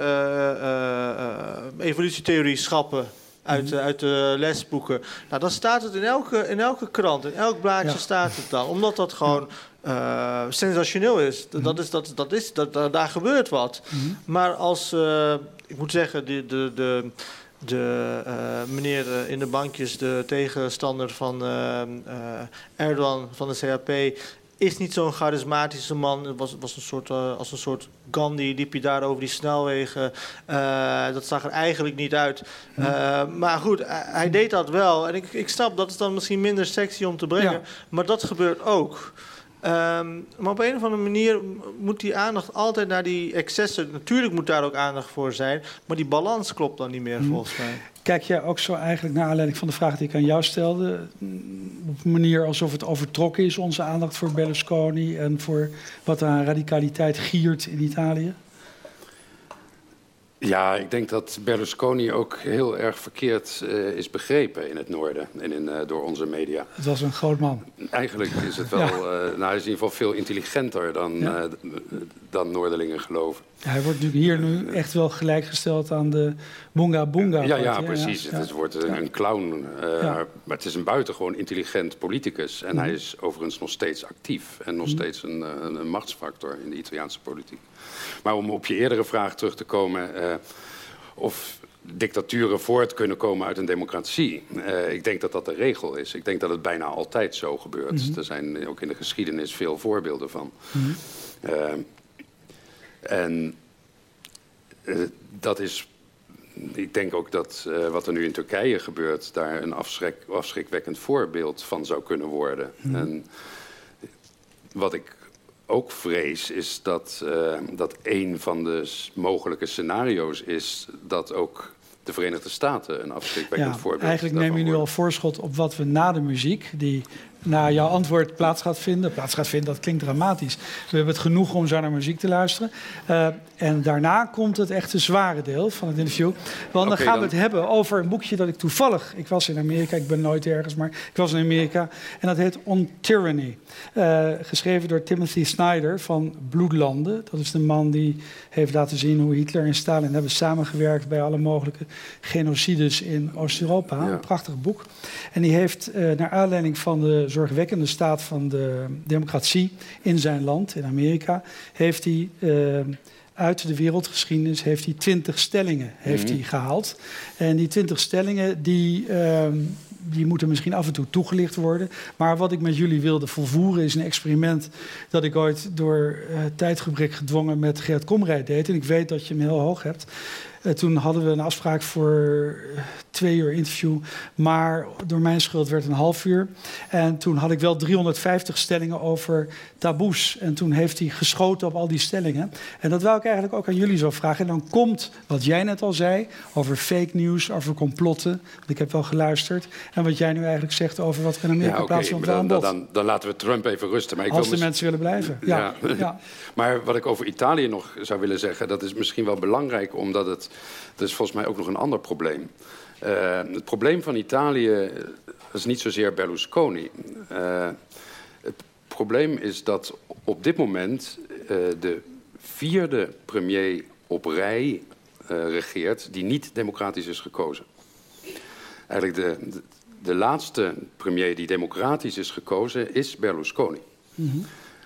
evolutietheorie schrappen uit, uh, uit de lesboeken. Nou, dan staat het in elke, in elke krant, in elk blaadje ja. staat het dan. Omdat dat gewoon uh, sensationeel is. Dat, dat is, dat, dat is dat, daar gebeurt wat. Mm -hmm. Maar als, uh, ik moet zeggen, de, de, de, de meneer in de bankjes, de tegenstander van Erdogan van de CHP is niet zo'n charismatische man. Het was, was een soort, uh, als een soort Gandhi, liep hij daar over die snelwegen. Uh, dat zag er eigenlijk niet uit. Uh, maar goed, hij deed dat wel. En ik, ik snap, dat is dan misschien minder sexy om te brengen. Ja. Maar dat gebeurt ook. Um, maar op een of andere manier moet die aandacht altijd naar die excessen. Natuurlijk moet daar ook aandacht voor zijn. Maar die balans klopt dan niet meer, mm. volgens mij. Kijk jij ook zo eigenlijk naar aanleiding van de vraag die ik aan jou stelde, op een manier alsof het overtrokken is, onze aandacht voor Berlusconi en voor wat aan radicaliteit giert in Italië? Ja, ik denk dat Berlusconi ook heel erg verkeerd uh, is begrepen in het noorden en in, uh, door onze media. Het was een groot man. Eigenlijk is het wel, ja. uh, nou, hij is in ieder geval veel intelligenter dan, ja. dan Noorderlingen geloven. Ja, hij wordt natuurlijk hier nu echt wel gelijkgesteld aan de Bunga Bunga. Ja, ja, precies. Het is, wordt een, een clown. Maar het is een buitengewoon intelligent politicus. En mm. hij is overigens nog steeds actief en nog mm. steeds een, een, een machtsfactor in de Italiaanse politiek. Maar om op je eerdere vraag terug te komen, uh, of dictaturen voort kunnen komen uit een democratie. Uh, ik denk dat dat de regel is. Ik denk dat het bijna altijd zo gebeurt. Mhm. Er zijn ook in de geschiedenis veel voorbeelden van. Mm en uh, dat is. Ik denk ook dat wat er nu in Turkije gebeurt, daar een afschrik, afschrikwekkend voorbeeld van zou kunnen worden. Mhm. En wat ik ook vrees, is dat, uh, dat een van de mogelijke scenario's is dat ook de Verenigde Staten een afschrikwekkend ja, voorbeeld Eigenlijk neem je nu al voorschot op wat we na de muziek, die na jouw antwoord plaats gaat vinden. Plaats gaat vinden, dat klinkt dramatisch. We hebben het genoeg om zo naar muziek te luisteren. Uh, en daarna komt het echte zware deel van het interview. Want dan gaan we het hebben over een boekje dat ik toevallig... Ik was in Amerika, ik ben nooit ergens, maar ik was in Amerika. En dat heet On Tyranny. Uh, geschreven door Timothy Snyder van Bloedlanden. Dat is de man die heeft laten zien hoe Hitler en Stalin hebben samengewerkt... bij alle mogelijke genocides in Oost-Europa. Een prachtig boek. En die heeft uh, naar aanleiding van de zorgwekkende staat van de democratie in zijn land, in Amerika, heeft hij uh, uit de wereldgeschiedenis heeft hij twintig stellingen heeft mhm. hij gehaald. En die twintig stellingen die, uh, die moeten misschien af en toe toegelicht worden. Maar wat ik met jullie wilde volvoeren is een experiment dat ik ooit door uh, tijdgebrek gedwongen met Gert Komrij deed. En ik weet dat je hem heel hoog hebt. Uh, toen hadden we een afspraak voor twee uur interview. Maar door mijn schuld werd het een half uur. En toen had ik wel 350 stellingen over taboes. En toen heeft hij geschoten op al die stellingen. En dat wou ik eigenlijk ook aan jullie zo vragen. En dan komt wat jij net al zei over fake news, over complotten. Want ik heb wel geluisterd. En wat jij nu eigenlijk zegt over wat er in Amerika ja, okay, plaatsvindt. Dan, dan, dan, dan, laten we Trump even rusten. Maar ik Als de mensen willen blijven. Ja. ja. maar wat ik over Italië nog zou willen zeggen, dat is misschien wel belangrijk, omdat het. Dat is volgens mij ook nog een ander probleem. Uh, het probleem van Italië is niet zozeer Berlusconi. Uh, het probleem is dat op dit moment uh, de vierde premier op rij regeert die niet democratisch is gekozen. Eigenlijk de, de, de, laatste premier die democratisch is gekozen is Berlusconi. Mm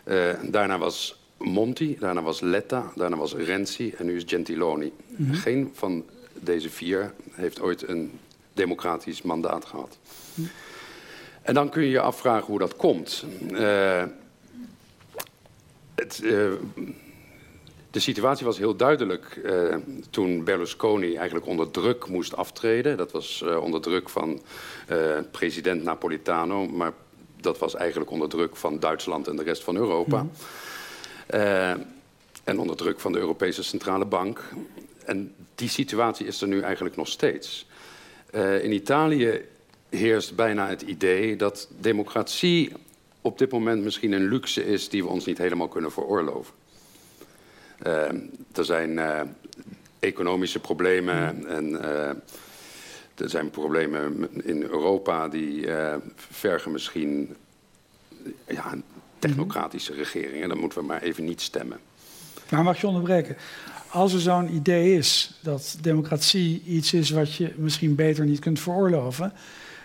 -hmm. daarna was Monti, daarna was Letta, daarna was Renzi en nu is Gentiloni. Mm -hmm. Geen van deze vier heeft ooit een democratisch mandaat gehad. En dan kun je je afvragen hoe dat komt. Uh, het, uh, de situatie was heel duidelijk uh, toen Berlusconi eigenlijk onder druk moest aftreden. Dat was onder druk van president Napolitano, maar dat was eigenlijk onder druk van Duitsland en de rest van Europa. Mm. En onder druk van de Europese Centrale Bank en die situatie is er nu eigenlijk nog steeds. Uh, in Italië heerst bijna het idee dat democratie op dit moment misschien een luxe is die we ons niet helemaal kunnen veroorloven. Uh, er zijn economische problemen en er zijn problemen in Europa die vergen misschien ja, technocratische regering. En dan moeten we maar even niet stemmen. Maar mag je onderbreken? als er zo'n idee is dat democratie iets is wat je misschien beter niet kunt veroorloven,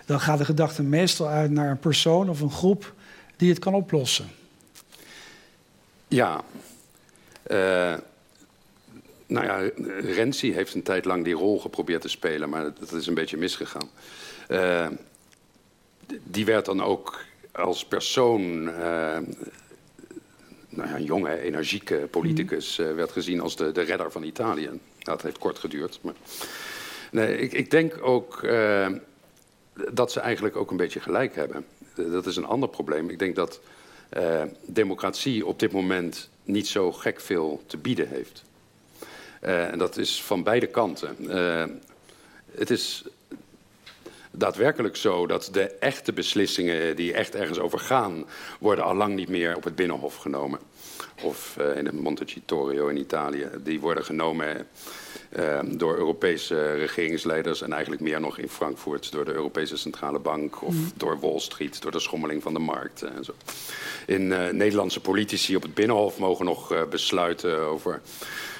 dan gaat de gedachte meestal uit naar een persoon of een groep die het kan oplossen. Ja. Uh, nou ja, Renzi heeft een tijd lang die rol geprobeerd te spelen, maar dat is een beetje misgegaan. Uh, die werd dan ook als persoon uh, nou ja, een jonge, energieke politicus uh, werd gezien als de, de redder van Italië. Dat heeft kort geduurd. Maar... Nee, ik, ik denk ook uh, dat ze eigenlijk ook een beetje gelijk hebben. Uh, dat is een ander probleem. Ik denk dat democratie op dit moment niet zo gek veel te bieden heeft. en dat is van beide kanten. het is daadwerkelijk zo dat de echte beslissingen die echt ergens over gaan, worden al lang niet meer op het Binnenhof genomen. Of uh, in het Montecitorio in Italië. Die worden genomen uh, door Europese regeringsleiders en eigenlijk meer nog in Frankfurt door de Europese Centrale Bank of mm. door Wall Street, door de schommeling van de markt en zo. In uh, Nederlandse politici op het Binnenhof mogen nog besluiten over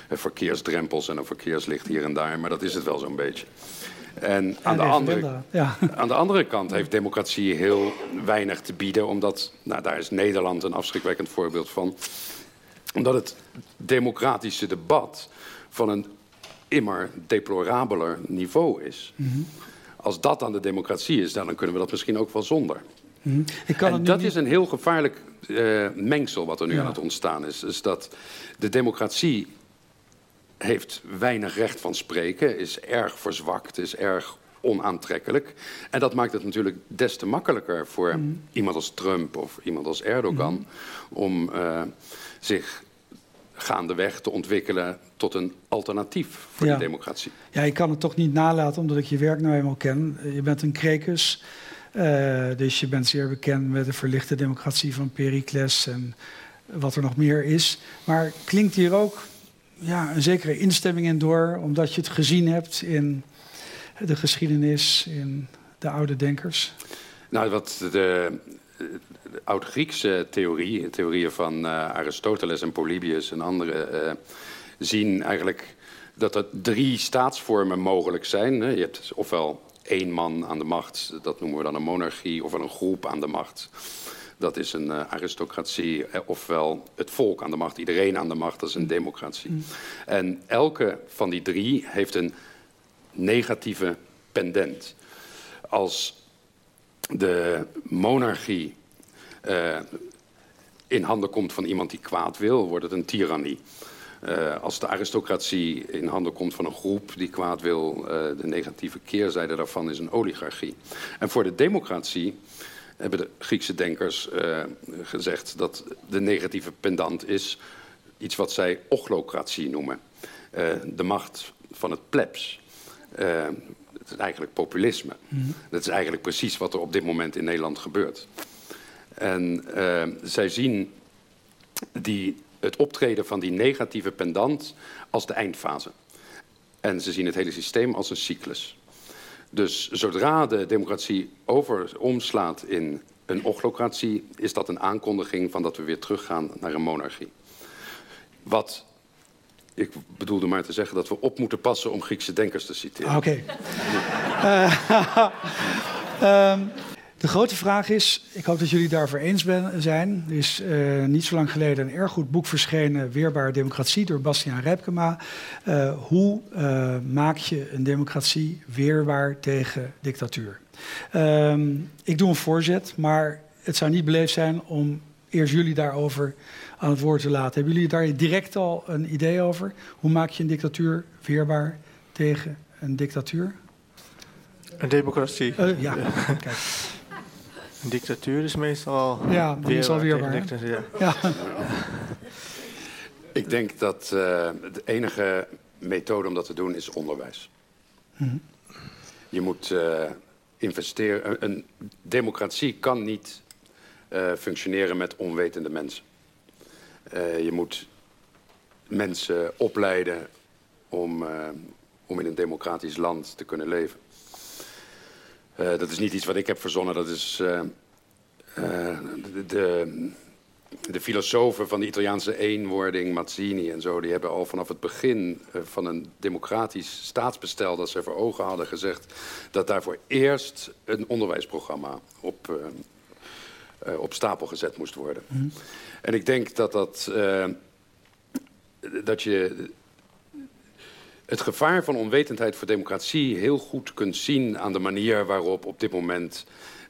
verkeersdrempels en een verkeerslicht hier en daar, maar dat is het wel zo'n beetje. En aan de, andere, ja. aan de andere kant heeft democratie heel weinig te bieden, omdat, nou, daar is Nederland een afschrikwekkend voorbeeld van, omdat het democratische debat van een immer deplorabeler niveau is. Mhm. Als dat dan de democratie is, dan kunnen we dat misschien ook wel zonder. Ik kan en dat is een heel gevaarlijk uh, mengsel wat er nu aan het ontstaan is. Is dat de democratie heeft weinig recht van spreken, is erg verzwakt, is erg onaantrekkelijk. En dat maakt het natuurlijk des te makkelijker voor mhm. iemand als Trump of iemand als Erdogan mm. om uh, zich gaandeweg te ontwikkelen tot een alternatief voor de democratie. Ja, ik kan het toch niet nalaten omdat ik je werk nou eenmaal ken. Je bent een krekus, uh, dus je bent zeer bekend met de verlichte democratie van Pericles en wat er nog meer is. Maar klinkt hier ook ja, een zekere instemming in door, omdat je het gezien hebt in de geschiedenis, in de oude denkers? Nou, wat de, de oud-Griekse theorie, theorieën van uh, Aristoteles en Polybius en anderen, uh, zien eigenlijk dat er drie staatsvormen mogelijk zijn. Je hebt ofwel één man aan de macht, dat noemen we dan een monarchie, ofwel een groep aan de macht. Dat is een uh, aristocratie, ofwel het volk aan de macht, iedereen aan de macht, dat is een democratie. Mm. En elke van die drie heeft een negatieve pendent. Als de monarchie uh, in handen komt van iemand die kwaad wil, wordt het een tirannie. Uh, als de aristocratie in handen komt van een groep die kwaad wil, uh, de negatieve keerzijde daarvan is een oligarchie. En voor de democratie hebben de Griekse denkers uh, gezegd dat de negatieve pendant is iets wat zij ochlocratie noemen. de macht van het plebs. het is eigenlijk populisme. Mm -hmm. Dat is eigenlijk precies wat er op dit moment in Nederland gebeurt. En uh, zij zien die, het optreden van die negatieve pendant als de eindfase. En ze zien het hele systeem als een cyclus. Dus zodra de democratie over, omslaat in een ochlocratie, is dat een aankondiging van dat we weer teruggaan naar een monarchie. Wat ik bedoelde maar te zeggen dat we op moeten passen om Griekse denkers te citeren. Oké. Okay. uh, um, De grote vraag is, ik hoop dat jullie daarvoor eens ben, zijn. Er is uh, niet zo lang geleden een erg goed boek verschenen, Weerbare Democratie, door Bastiaan Rijpkema. Uh, hoe uh, maak je een democratie weerbaar tegen dictatuur? Um, ik doe een voorzet, maar het zou niet beleefd zijn om eerst jullie daarover aan het woord te laten. Hebben jullie daar direct al een idee over? Hoe maak je een dictatuur weerbaar tegen een dictatuur? Een democratie. ja, kijk. Een dictatuur is meestal ja, meestal weerbaar. Ja. ja. Ik denk dat uh, de enige methode om dat te doen is onderwijs. Mm Je moet uh, investeren. Een, democratie kan niet uh, functioneren met onwetende mensen. je moet mensen opleiden om, om in een democratisch land te kunnen leven. Uh, dat is niet iets wat ik heb verzonnen, dat is uh, uh, de, de, de, filosofen van de Italiaanse eenwording, Mazzini en zo, die hebben al vanaf het begin van een democratisch staatsbestel dat ze voor ogen hadden gezegd dat daarvoor eerst een onderwijsprogramma op, op stapel gezet moest worden. Mm. En ik denk dat dat, dat je het gevaar van onwetendheid voor democratie heel goed kunt zien aan de manier waarop op dit moment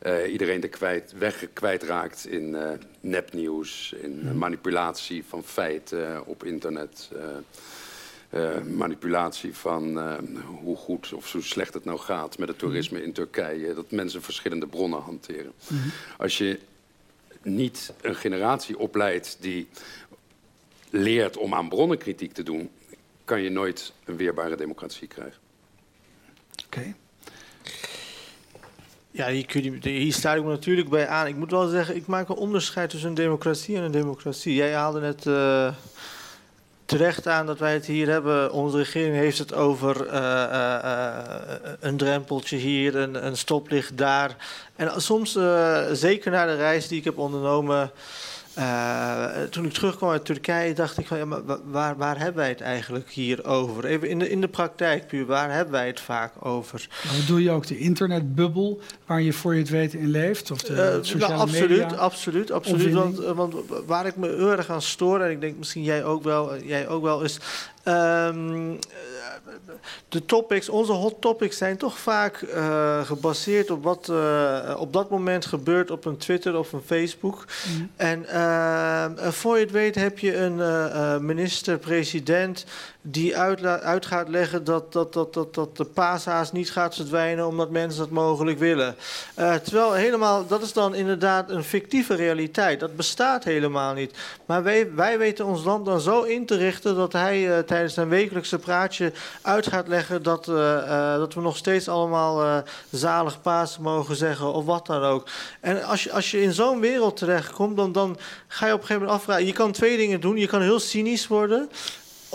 uh, iedereen de kwijt, weg kwijtraakt in uh, nepnieuws, in uh, manipulatie van feiten op internet. manipulatie van hoe goed of zo slecht het nou gaat met het toerisme in Turkije. Dat mensen verschillende bronnen hanteren. -hmm. Als je niet een generatie opleidt die leert om aan bronnenkritiek te doen, kan je nooit een weerbare democratie krijgen. Oké. Ja, hier, hier sluit ik me natuurlijk bij aan. Ik moet wel zeggen, ik maak een onderscheid tussen een democratie en een democratie. Jij haalde net uh, terecht aan dat wij het hier hebben. Onze regering heeft het over uh, uh, een drempeltje hier, een, een stoplicht daar. En soms, zeker na de reis die ik heb ondernomen uh, toen ik terugkwam uit Turkije, dacht ik van ja, maar waar, waar hebben wij het eigenlijk hier over? Even in de, in de praktijk puur, waar hebben wij het vaak over? Nou, doe je ook de internetbubbel waar je voor je het weten in leeft? Of de uh, sociale nou, absoluut, media? Absoluut, absoluut. Want, want, waar ik me heel erg aan stoor, en ik denk misschien jij ook wel, jij ook wel is. Um, de topics, onze hot topics zijn toch vaak uh, gebaseerd op wat uh, op dat moment gebeurt op een Twitter of een Facebook. Mm. En uh, voor je het weet heb je een minister-president die uit, gaat leggen dat, dat, dat, dat, dat de paashaas niet gaat verdwijnen omdat mensen dat mogelijk willen. terwijl helemaal, dat is dan inderdaad een fictieve realiteit. Dat bestaat helemaal niet. Maar wij, wij weten ons land dan zo in te richten dat hij tijdens zijn wekelijkse praatje uit gaat leggen dat, uh, dat we nog steeds allemaal zalig paas mogen zeggen of wat dan ook. En als je, als je in zo'n wereld terechtkomt, dan, dan ga je op een gegeven moment afvragen. Je kan twee dingen doen. Je kan heel cynisch worden.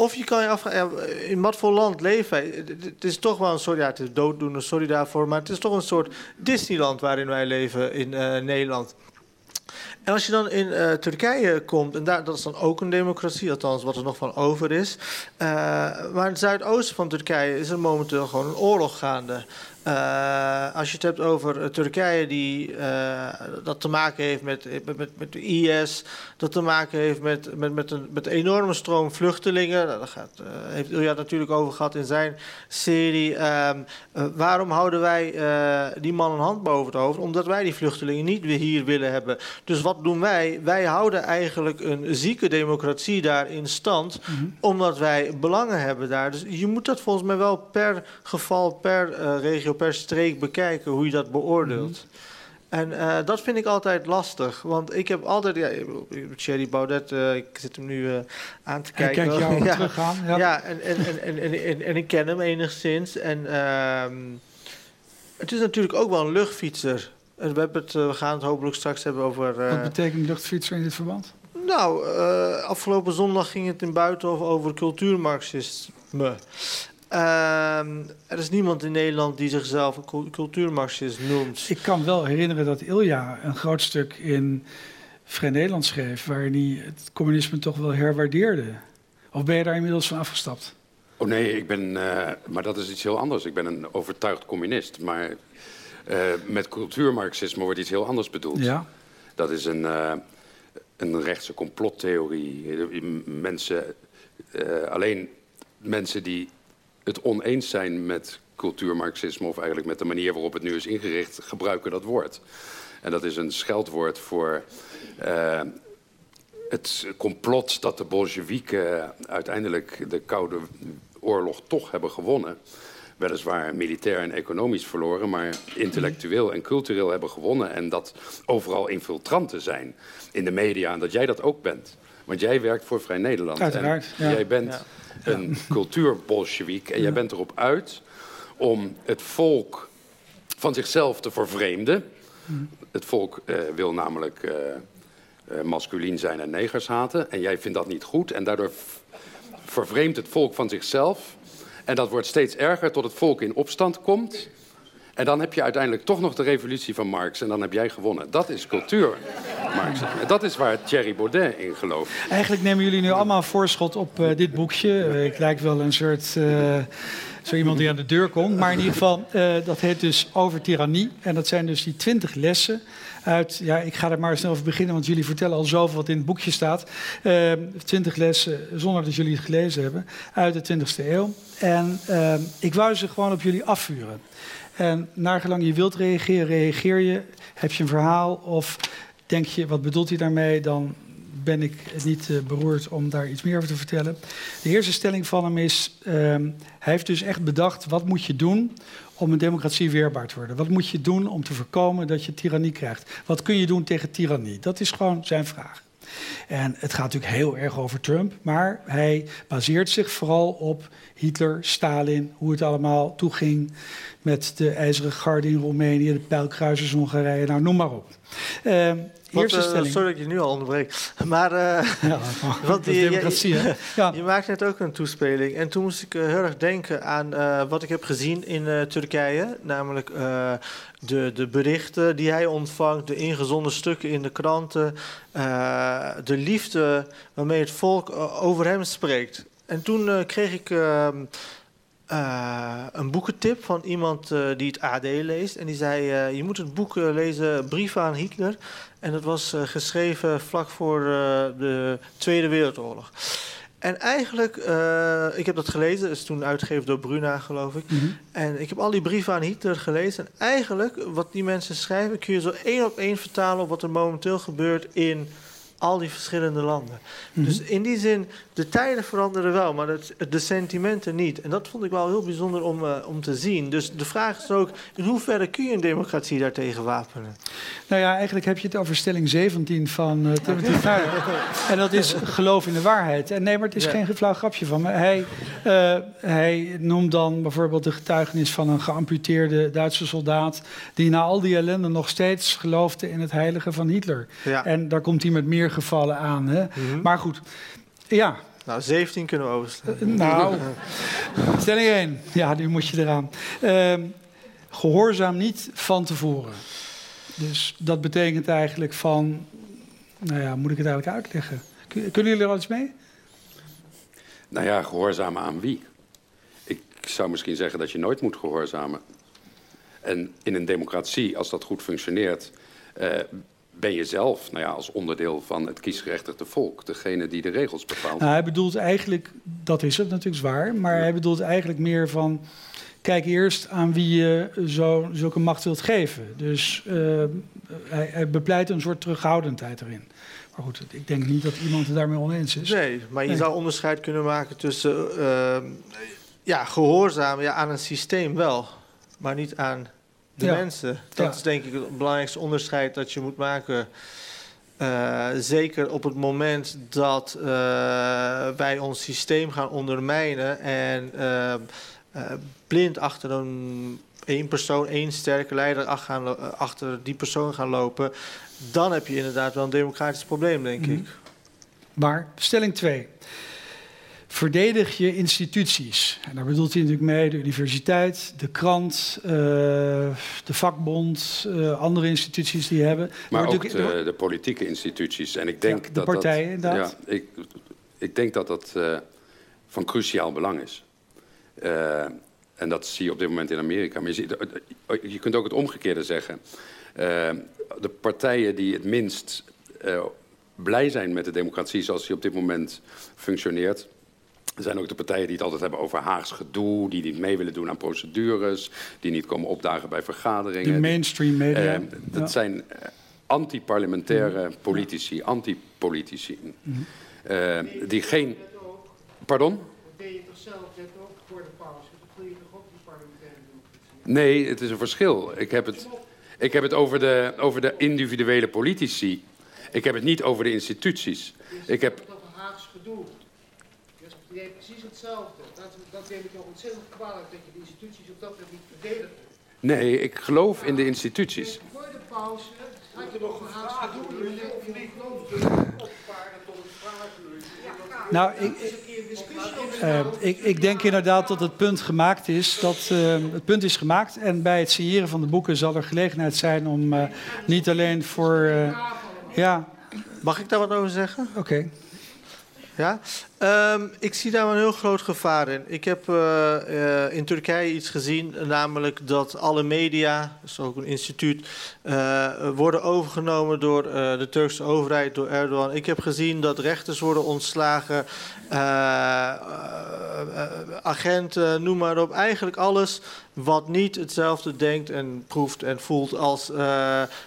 Of je kan je afvragen, in wat voor land leven wij? Het is toch wel een soort, ja, het is dooddoener, sorry daarvoor, maar het is toch een soort Disneyland waarin wij leven in Nederland. En als je dan in uh, Turkije komt, en daar, dat is dan ook een democratie, althans wat er nog van over is. Uh, maar in het zuidoosten van Turkije is er momenteel gewoon een oorlog gaande. Uh, als je het hebt over eh, Turkije, die uh, dat te maken heeft met, met, met de IS, dat te maken heeft met, met, met, een, met een enorme stroom vluchtelingen. Nou, daar gaat, uh, heeft Ilja natuurlijk over gehad in zijn serie. Uh, waarom houden wij die man een hand boven het hoofd? Omdat wij die vluchtelingen niet weer hier willen hebben. Dus wat doen wij? Wij houden eigenlijk een zieke democratie daar in stand, mm -hmm. omdat wij belangen hebben daar. Dus je moet dat volgens mij wel per geval, per regio per streek bekijken hoe je dat beoordeelt. Mm En uh, dat vind ik altijd lastig. Want ik heb altijd... Ja, Thierry Baudet, uh, ik zit hem nu uh, aan te kijken. Kijk jou ja, teruggaan. Ja, ja en, en, en, en, en, en, ik ken hem enigszins. En ehm, het is natuurlijk ook wel een luchtfietser. We, hebben het, we gaan het hopelijk straks hebben over... Wat betekent luchtfietser in dit verband? Nou, afgelopen zondag ging het in Buitenhof over cultuurmarxisme. Uh, er is niemand in Nederland die zichzelf een cultuurmarxist noemt. Ik kan wel herinneren dat Ilja een groot stuk in Vrij Nederland schreef... waarin hij het communisme toch wel herwaardeerde. Of ben je daar inmiddels van afgestapt? Oh nee, ik ben, uh, maar dat is iets heel anders. Ik ben een overtuigd communist. Maar uh, met cultuurmarxisme wordt iets heel anders bedoeld. Ja? Dat is een, uh, een rechtse complottheorie. Mensen, alleen mensen die het oneens zijn met cultuurmarxisme... of eigenlijk met de manier waarop het nu is ingericht, gebruiken dat woord. En dat is een scheldwoord voor uh, het complot dat de Bolsjewieken uiteindelijk de Koude Oorlog toch hebben gewonnen. Weliswaar militair en economisch verloren, maar intellectueel en cultureel hebben gewonnen. En dat overal infiltranten zijn in de media en dat jij dat ook bent. Want jij werkt voor Vrij Nederland. Uiteraard, ja. Jij bent ja een cultuurbolsjewiek. En jij bent erop uit om het volk van zichzelf te vervreemden. Het volk uh, wil namelijk uh, uh, masculien zijn en negers haten. En jij vindt dat niet goed. En daardoor vervreemdt het volk van zichzelf. En dat wordt steeds erger tot het volk in opstand komt. En dan heb je uiteindelijk toch nog de revolutie van Marx. En dan heb jij gewonnen. Dat is cultuur. Marx. Dat is waar Thierry Baudet in gelooft. Eigenlijk nemen jullie nu allemaal voorschot op uh, dit boekje. Uh, ik lijk wel een soort... Uh, zo iemand die aan de deur komt. Maar in ieder geval, dat heet dus Over Tirannie. En dat zijn dus die twintig lessen uit... Ja, ik ga er maar snel over beginnen, want jullie vertellen al zoveel wat in het boekje staat. Twintig lessen, zonder dat jullie het gelezen hebben, uit de 20e eeuw. En ik wou ze gewoon op jullie afvuren. En naar gelang je wilt reageren, reageer je. Heb je een verhaal of denk je, wat bedoelt hij daarmee? Dan ben ik niet uh, beroerd om daar iets meer over te vertellen. De eerste stelling van hem is, uh, hij heeft dus echt bedacht, wat moet je doen om een democratie weerbaar te worden? Wat moet je doen om te voorkomen dat je tirannie krijgt? Wat kun je doen tegen tirannie? Dat is gewoon zijn vraag. En het gaat natuurlijk heel erg over Trump, maar hij baseert zich vooral op Hitler, Stalin, hoe het allemaal toeging met de ijzeren garde in Roemenië, de pijlkruisers Hongarije, nou noem maar op. Uh, wat, uh, sorry dat ik je nu al onderbreek. Maar uh, ja, want die, democratie, je, ja. je maakt net ook een toespeling. En toen moest ik uh, heel erg denken aan wat ik heb gezien in Turkije. Namelijk de, de berichten die hij ontvangt, de ingezonden stukken in de kranten. de liefde waarmee het volk over hem spreekt. En toen kreeg ik ehm, uh, een boekentip van iemand uh, die het AD leest. En die zei: Je moet het boek lezen, Brieven aan Hitler. En dat was geschreven vlak voor de Tweede Wereldoorlog. En eigenlijk, ik heb dat gelezen, dat is toen uitgegeven door Bruna, geloof ik. Mm -hmm. En ik heb al die brieven aan Hitler gelezen. En eigenlijk, wat die mensen schrijven, kun je zo één op één vertalen op wat er momenteel gebeurt in al die verschillende landen. Mm -hmm. Dus in die zin, de tijden veranderen wel, maar het, de sentimenten niet. En dat vond ik wel heel bijzonder om, uh, om te zien. Dus de vraag is ook, in hoeverre kun je een democratie daartegen wapenen? Nou ja, eigenlijk heb je het over stelling 17 van uh, Timothy Snyder. En dat is geloof in de waarheid. En nee, maar het is ja. geen flauw grapje van me. Hij, uh, hij noemt dan bijvoorbeeld de getuigenis van een geamputeerde Duitse soldaat... die na al die ellende nog steeds geloofde in het heilige van Hitler. Ja. En daar komt hij met meer gevallen aan. Hè? Mm -hmm. Maar goed, ja, nou, 17 kunnen we overslaan. Uh, nou, stelling 1. Ja, nu moet je eraan. Uh, gehoorzaam niet van tevoren. Dus dat betekent eigenlijk van... Nou ja, moet ik het eigenlijk uitleggen? Kunnen jullie er al iets mee? Nou ja, gehoorzamen aan wie? Ik zou misschien zeggen dat je nooit moet gehoorzamen. En in een democratie, als dat goed functioneert... Uh, ben je zelf, nou ja, als onderdeel van het kiesgerechtigde volk, degene die de regels bepaalt. Nou, hij bedoelt eigenlijk, dat is het natuurlijk zwaar, maar ja. hij bedoelt eigenlijk meer van. Kijk eerst aan wie je zo, zulke macht wilt geven. Dus uh, hij, hij bepleit een soort terughoudendheid erin. Maar goed, ik denk niet dat iemand het daarmee oneens is. Nee, maar je nee. zou onderscheid kunnen maken tussen uh, ja, gehoorzamen ja, aan een systeem wel, maar niet aan de ja. mensen. Dat ja. is denk ik het belangrijkste onderscheid dat je moet maken. Uh, zeker op het moment dat uh, wij ons systeem gaan ondermijnen en uh, blind achter een één persoon, één sterke leider gaan, achter die persoon gaan lopen, dan heb je inderdaad wel een democratisch probleem, denk mm. ik. Maar stelling 2 verdedig je instituties. En daar bedoelt hij natuurlijk mee de universiteit, de krant, uh, de vakbond, uh, andere instituties die hebben. Maar ook de, de, politieke instituties. En ik denk ja, de dat partijen, dat, inderdaad. Ja, ik, ik denk dat dat uh, van cruciaal belang is. en dat zie je op dit moment in Amerika. Maar je, ziet, je kunt ook het omgekeerde zeggen. de partijen die het minst blij zijn met de democratie zoals die op dit moment functioneert, er zijn ook de partijen die het altijd hebben over Haags gedoe, die niet mee willen doen aan procedures, die niet komen opdagen bij vergaderingen. De mainstream media. Uh, dat ja. zijn anti-parlementaire politici, ja. anti-politici. Mm. Uh, die geen. Pardon? Dat deed je toch zelf net ook voor de pauze? Dat wil je toch ook die parlementaire democratie? Nee, het is een verschil. Ik heb het, ik heb het over, de, over de individuele politici. Ik heb het niet over de instituties. Ik heb. Haags gedoe. Die deed precies hetzelfde. Dat, dat deed ik ook ontzettend kwalijk dat je de instituties op dat moment niet verdedigde. Nee, ik geloof in de instituties. Voor de pauze had je nog een haast gedoe. Nou, ik, uh, ik, ik, denk inderdaad dat het punt gemaakt is. Dat, uh, het punt is gemaakt. En bij het signeren van de boeken zal er gelegenheid zijn om uh, niet alleen voor. ja. Mag ik daar wat over zeggen? Oké. Okay. Ja? Um, ik zie daar een heel groot gevaar in. Ik heb uh, uh, in Turkije iets gezien, namelijk dat alle media, dat is ook een instituut, uh, worden overgenomen door de Turkse overheid, door Erdogan. Ik heb gezien dat rechters worden ontslagen, agenten, noem maar op. Eigenlijk alles wat niet hetzelfde denkt en proeft en voelt als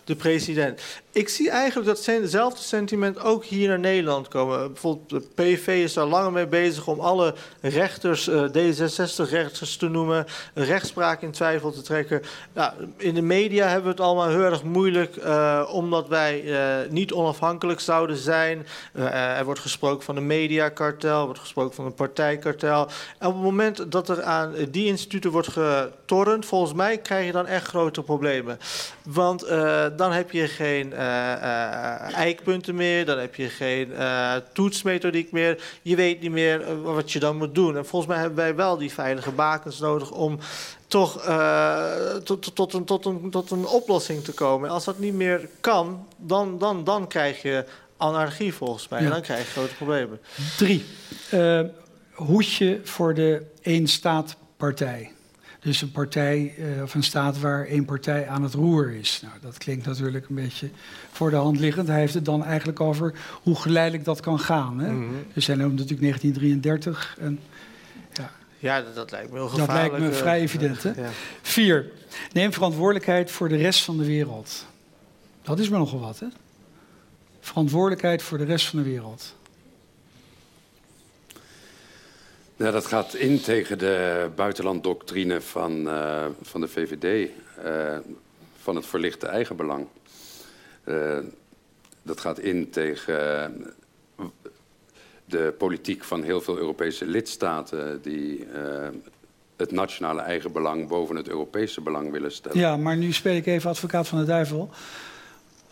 de president. Ik zie eigenlijk datzelfde sentiment ook hier naar Nederland komen. Bijvoorbeeld de PV is daar langer mee bezig om alle rechters, uh, D66-rechters te noemen, rechtspraak in twijfel te trekken. Nou, in de media hebben we het allemaal heel erg moeilijk, uh, omdat wij uh, niet onafhankelijk zouden zijn. er wordt gesproken van een mediakartel, er wordt gesproken van een partijkartel. En op het moment dat er aan die instituten wordt getornd, volgens mij krijg je dan echt grote problemen. Want dan heb je geen eikpunten meer, dan heb je geen toetsmethodiek meer. Weet niet meer wat je dan moet doen. En volgens mij hebben wij wel die veilige bakens nodig om toch uh, tot, tot, een, tot, een, tot een oplossing te komen. En als dat niet meer kan, dan, dan, dan krijg je anarchie volgens mij. Ja. En dan krijg je grote problemen. Drie. Uh, hoedje voor de één-staat-partij. Dus een partij uh, of een staat waar één partij aan het roer is. Nou, dat klinkt natuurlijk een beetje voor de hand liggend. Hij heeft het dan eigenlijk over hoe geleidelijk dat kan gaan. Hè? Mm -hmm. Dus hij noemt natuurlijk 1933. En, ja. ja, dat, dat, lijkt me heel gevaarlijk. Dat lijkt me vrij evident. Hè? Ja. Vier, neem verantwoordelijkheid voor de rest van de wereld. Dat is me nogal wat, hè? Verantwoordelijkheid voor de rest van de wereld. Dat gaat in tegen de buitenlanddoctrine van, uh, van de VVD, uh, van het verlichte eigenbelang. Uh, dat gaat in tegen de politiek van heel veel Europese lidstaten die het nationale eigenbelang boven het Europese belang willen stellen. Ja, maar nu speel ik even advocaat van de duivel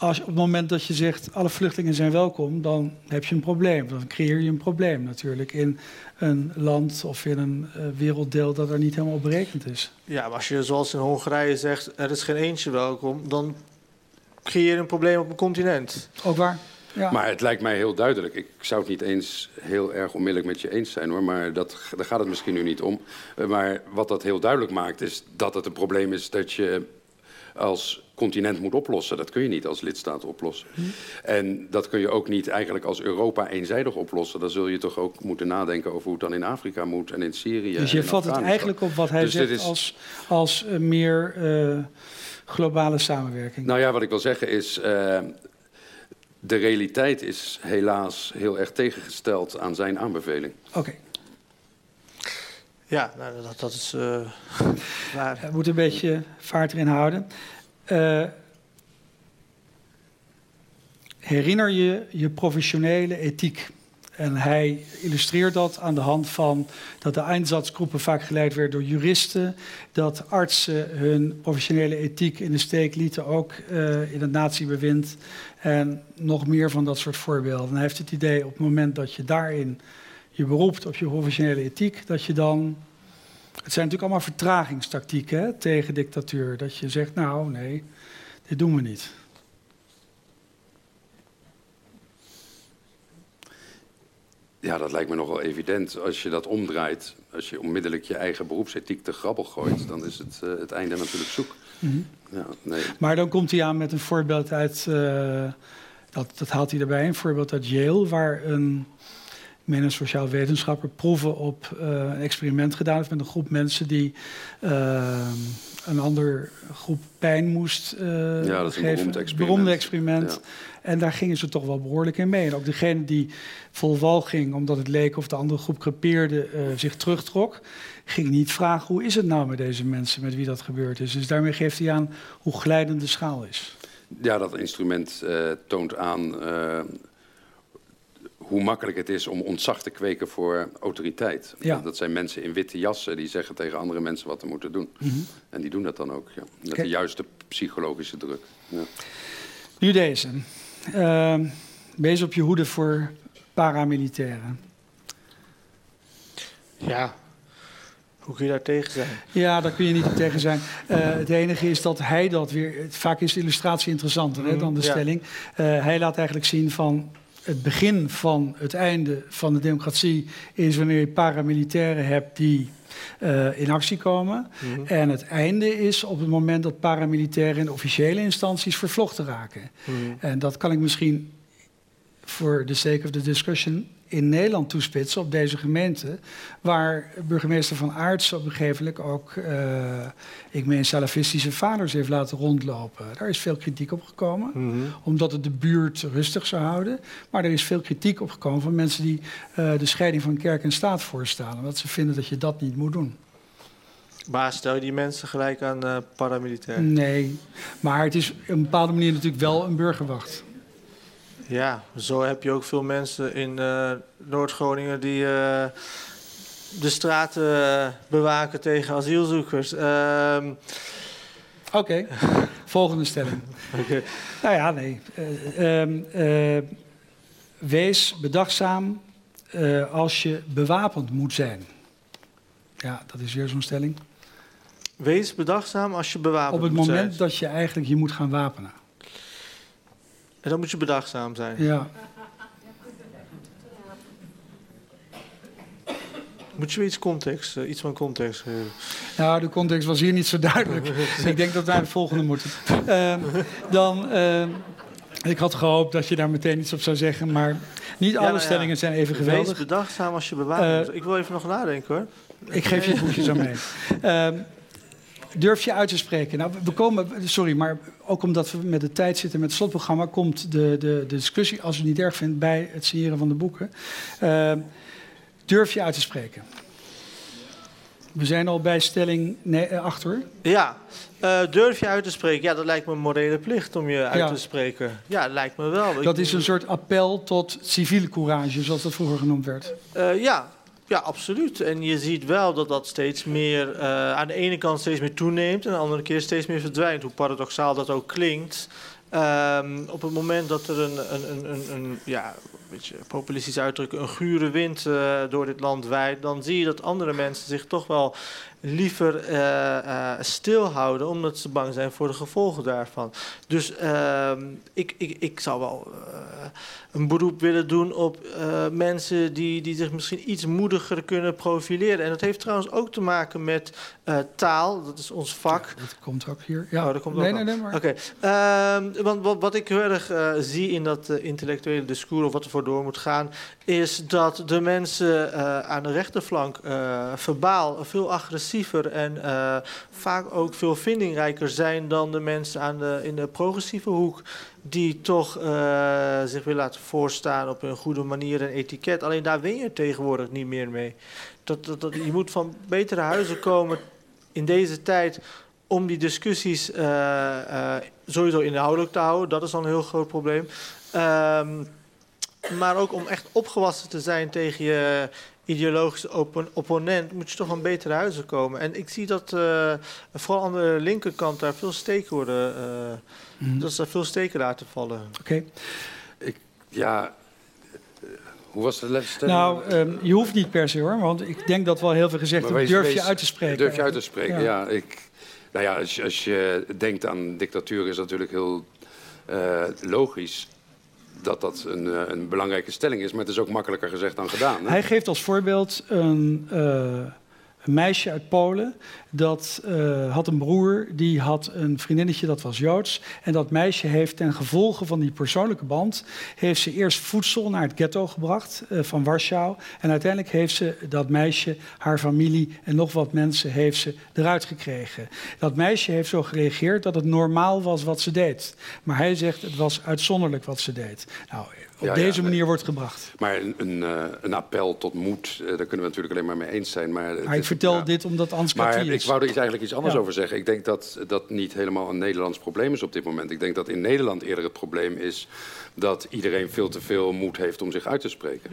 als, op het moment dat je zegt alle vluchtelingen zijn welkom, dan heb je een probleem. Dan creëer je een probleem natuurlijk in een land of in een uh, werelddeel dat er niet helemaal op berekend is. Ja, maar als je zoals in Hongarije zegt er is geen eentje welkom, dan creëer je een probleem op een continent. Ook waar. Ja. Maar het lijkt mij heel duidelijk. Ik zou het niet eens heel erg onmiddellijk met je eens zijn hoor. Maar dat, daar gaat het misschien nu niet om. Uh, maar wat dat heel duidelijk maakt is dat het een probleem is dat je als continent moet oplossen. Dat kun je niet als lidstaat oplossen. Hm. En dat kun je ook niet eigenlijk als Europa eenzijdig oplossen. Dan zul je toch ook moeten nadenken over hoe het dan in Afrika moet en in Syrië. Dus je vat het eigenlijk op wat hij dus zegt is... als, als uh, meer uh, globale samenwerking. Nou ja, wat ik wil zeggen is... Uh, de realiteit is helaas heel erg tegengesteld aan zijn aanbeveling. Oké. Okay. Ja, nou, dat, dat is uh, waar. We moeten een beetje vaart erin houden. Uh, herinner je je professionele ethiek. En hij illustreert dat aan de hand van dat de Einsatzgroepen vaak geleid werden door juristen. Dat artsen hun professionele ethiek in de steek lieten, ook uh, in het natiebewind. En nog meer van dat soort voorbeelden. En hij heeft het idee op het moment dat je daarin je beroept op je professionele ethiek, dat je dan. Het zijn natuurlijk allemaal vertragingstactieken hè, tegen dictatuur. Dat je zegt, nou nee, dit doen we niet. Ja, dat lijkt me nogal evident. Als je dat omdraait, als je onmiddellijk je eigen beroepsethiek te grabbel gooit, dan is het, uh, het einde natuurlijk zoek. Mm -hmm. ja, nee. Maar dan komt hij aan met een voorbeeld uit, uh, dat, dat haalt hij erbij, een voorbeeld uit Yale, waar een men een sociaal wetenschapper proeven op uh, een experiment gedaan heeft met een groep mensen die uh, een ander groep pijn moest uh, ja, dat is geven. Een beroemd experiment. beroemde experiment. Ja. En daar gingen ze toch wel behoorlijk in mee. En ook degene die vol wal ging, omdat het leek of de andere groep crepeerde, zich terugtrok, ging niet vragen hoe is het nou met deze mensen, met wie dat gebeurd is. Dus daarmee geeft hij aan hoe glijdend de schaal is. Ja, dat instrument toont aan hoe makkelijk het is om ontzag te kweken voor autoriteit. Ja. Dat zijn mensen in witte jassen die zeggen tegen andere mensen wat ze moeten doen. Mm -hmm. En die doen dat dan ook, ja. met okay. de juiste psychologische druk. Ja. Nu deze. Uh, wees op je hoede voor paramilitairen. Ja, hoe kun je daar tegen zijn? Ja, daar kun je niet tegen zijn. Uh, het enige is dat hij dat weer. Vaak is de illustratie interessanter hè, dan de stelling. Uh, hij laat eigenlijk zien van het begin van het einde van de democratie is wanneer je paramilitairen hebt die uh, in actie komen. Mm -hmm. En het einde is op het moment dat paramilitairen in officiële instanties vervlochten raken. Mm -hmm. En dat kan ik misschien voor the sake of the discussion in Nederland toespitsen op deze gemeente, waar burgemeester Van Aartsen op een gegeven moment ook, uh, ik meen, salafistische vaders heeft laten rondlopen. Daar is veel kritiek op gekomen, mm -hmm. omdat het de buurt rustig zou houden. Maar er is veel kritiek op gekomen van mensen die uh, de scheiding van kerk en staat voorstaan, omdat ze vinden dat je dat niet moet doen. Maar stel je die mensen gelijk aan uh, paramilitair? Nee, maar het is op een bepaalde manier natuurlijk wel een burgerwacht. Ja, zo heb je ook veel mensen in uh, Noord-Groningen die uh, de straten uh, bewaken tegen asielzoekers. Oké, okay. volgende stelling. okay. Nou ja, nee. Um, wees bedachtzaam als je bewapend moet zijn. Ja, dat is weer zo'n stelling. Wees bedachtzaam als je bewapend moet zijn. Op het moment dat je eigenlijk je moet gaan wapenen. En dan moet je bedachtzaam zijn. Ja. Moet je iets context, uh, iets van context geven? Nou, de context was hier niet zo duidelijk. ik denk dat wij de volgende moeten. Uh, dan, uh, ik had gehoopt dat je daar meteen iets op zou zeggen, maar niet alle nou stellingen zijn even geweldig. Wees bedachtzaam als je bewaart. Uh, ik wil even nog nadenken hoor. Ik geef je het boekje zo mee. Durf je uit te spreken? Nou, we komen, sorry, maar ook omdat we met de tijd zitten met het slotprogramma, komt de, de, de discussie, als u het niet erg vindt, bij het signeren van de boeken. Uh, durf je uit te spreken? We zijn al bij stelling nee, eh, achter. Ja, uh, durf je uit te spreken? Ja, dat lijkt me een morele plicht om je uit te spreken. Ja, lijkt me wel. Dat is een soort appel tot civiele courage, zoals dat vroeger genoemd werd. Uh, ja, ja, absoluut. En je ziet wel dat dat steeds meer uh, aan de ene kant steeds meer toeneemt en aan de andere keer steeds meer verdwijnt. Hoe paradoxaal dat ook klinkt. Um, op het moment dat er een, een, een, een ja, beetje populistisch uitdrukken, een gure wind uh, door dit land waait, dan zie je dat andere mensen zich toch wel liever uh, uh, stilhouden, omdat ze bang zijn voor de gevolgen daarvan. Dus ehm, ik, ik, ik zou wel een beroep willen doen op mensen die, die zich misschien iets moediger kunnen profileren. En dat heeft trouwens ook te maken met taal. Dat is ons vak. Ja, dat komt ook hier. Ja, oh, dat komt nee, ook nee, nee, maar... Oké. Okay. Uh, want wat, wat ik heel erg zie in dat intellectuele discours, of wat er voor door moet gaan, is dat de mensen aan de rechterflank verbaal veel agressiever en vaak ook veel vindingrijker zijn dan de mensen aan de, in de progressieve hoek die toch uh, zich willen laten voorstaan op een goede manier en etiket. Alleen daar win je tegenwoordig niet meer mee. Dat, dat, dat, je moet van betere huizen komen in deze tijd om die discussies uh, sowieso inhoudelijk te houden. Dat is al een heel groot probleem. Um, maar ook om echt opgewassen te zijn tegen je ideologische opponent, moet je toch van betere huizen komen. En ik zie dat uh, vooral aan de linkerkant daar veel steken worden. Uh, mm. Dat ze daar veel steken laten vallen. Oké. Okay. Ja. Hoe was de laatste Nou, um, je hoeft niet per se hoor, want ik denk dat wel heel veel gezegd wordt. Durf je uit te spreken? Durf je uit te spreken, ja. ja ik, nou ja, als je, als je denkt aan dictatuur is dat natuurlijk heel uh, logisch dat dat een, eh, een, belangrijke stelling is. Maar het is ook makkelijker gezegd dan gedaan. Hè? Hij geeft als voorbeeld een, uh, een meisje uit Polen. Dat uh, had een broer, die had een vriendinnetje dat was Joods. En dat meisje heeft ten gevolge van die persoonlijke band... heeft ze eerst voedsel naar het ghetto gebracht uh, van Warschau. En uiteindelijk heeft ze dat meisje, haar familie en nog wat mensen... heeft ze eruit gekregen. Dat meisje heeft zo gereageerd dat het normaal was wat ze deed. Maar hij zegt het was uitzonderlijk wat ze deed. Nou, op ja, deze ja, manier wordt gebracht. Maar een, een, uh, een, appel tot moed, uh, daar kunnen we natuurlijk alleen maar mee eens zijn. Maar, maar ik vertel ja. dit omdat Ans maar is. Ik wou er iets, eigenlijk iets anders over zeggen. Ik denk dat dat niet helemaal een Nederlands probleem is op dit moment. Ik denk dat in Nederland eerder het probleem is dat iedereen veel te veel moed heeft om zich uit te spreken.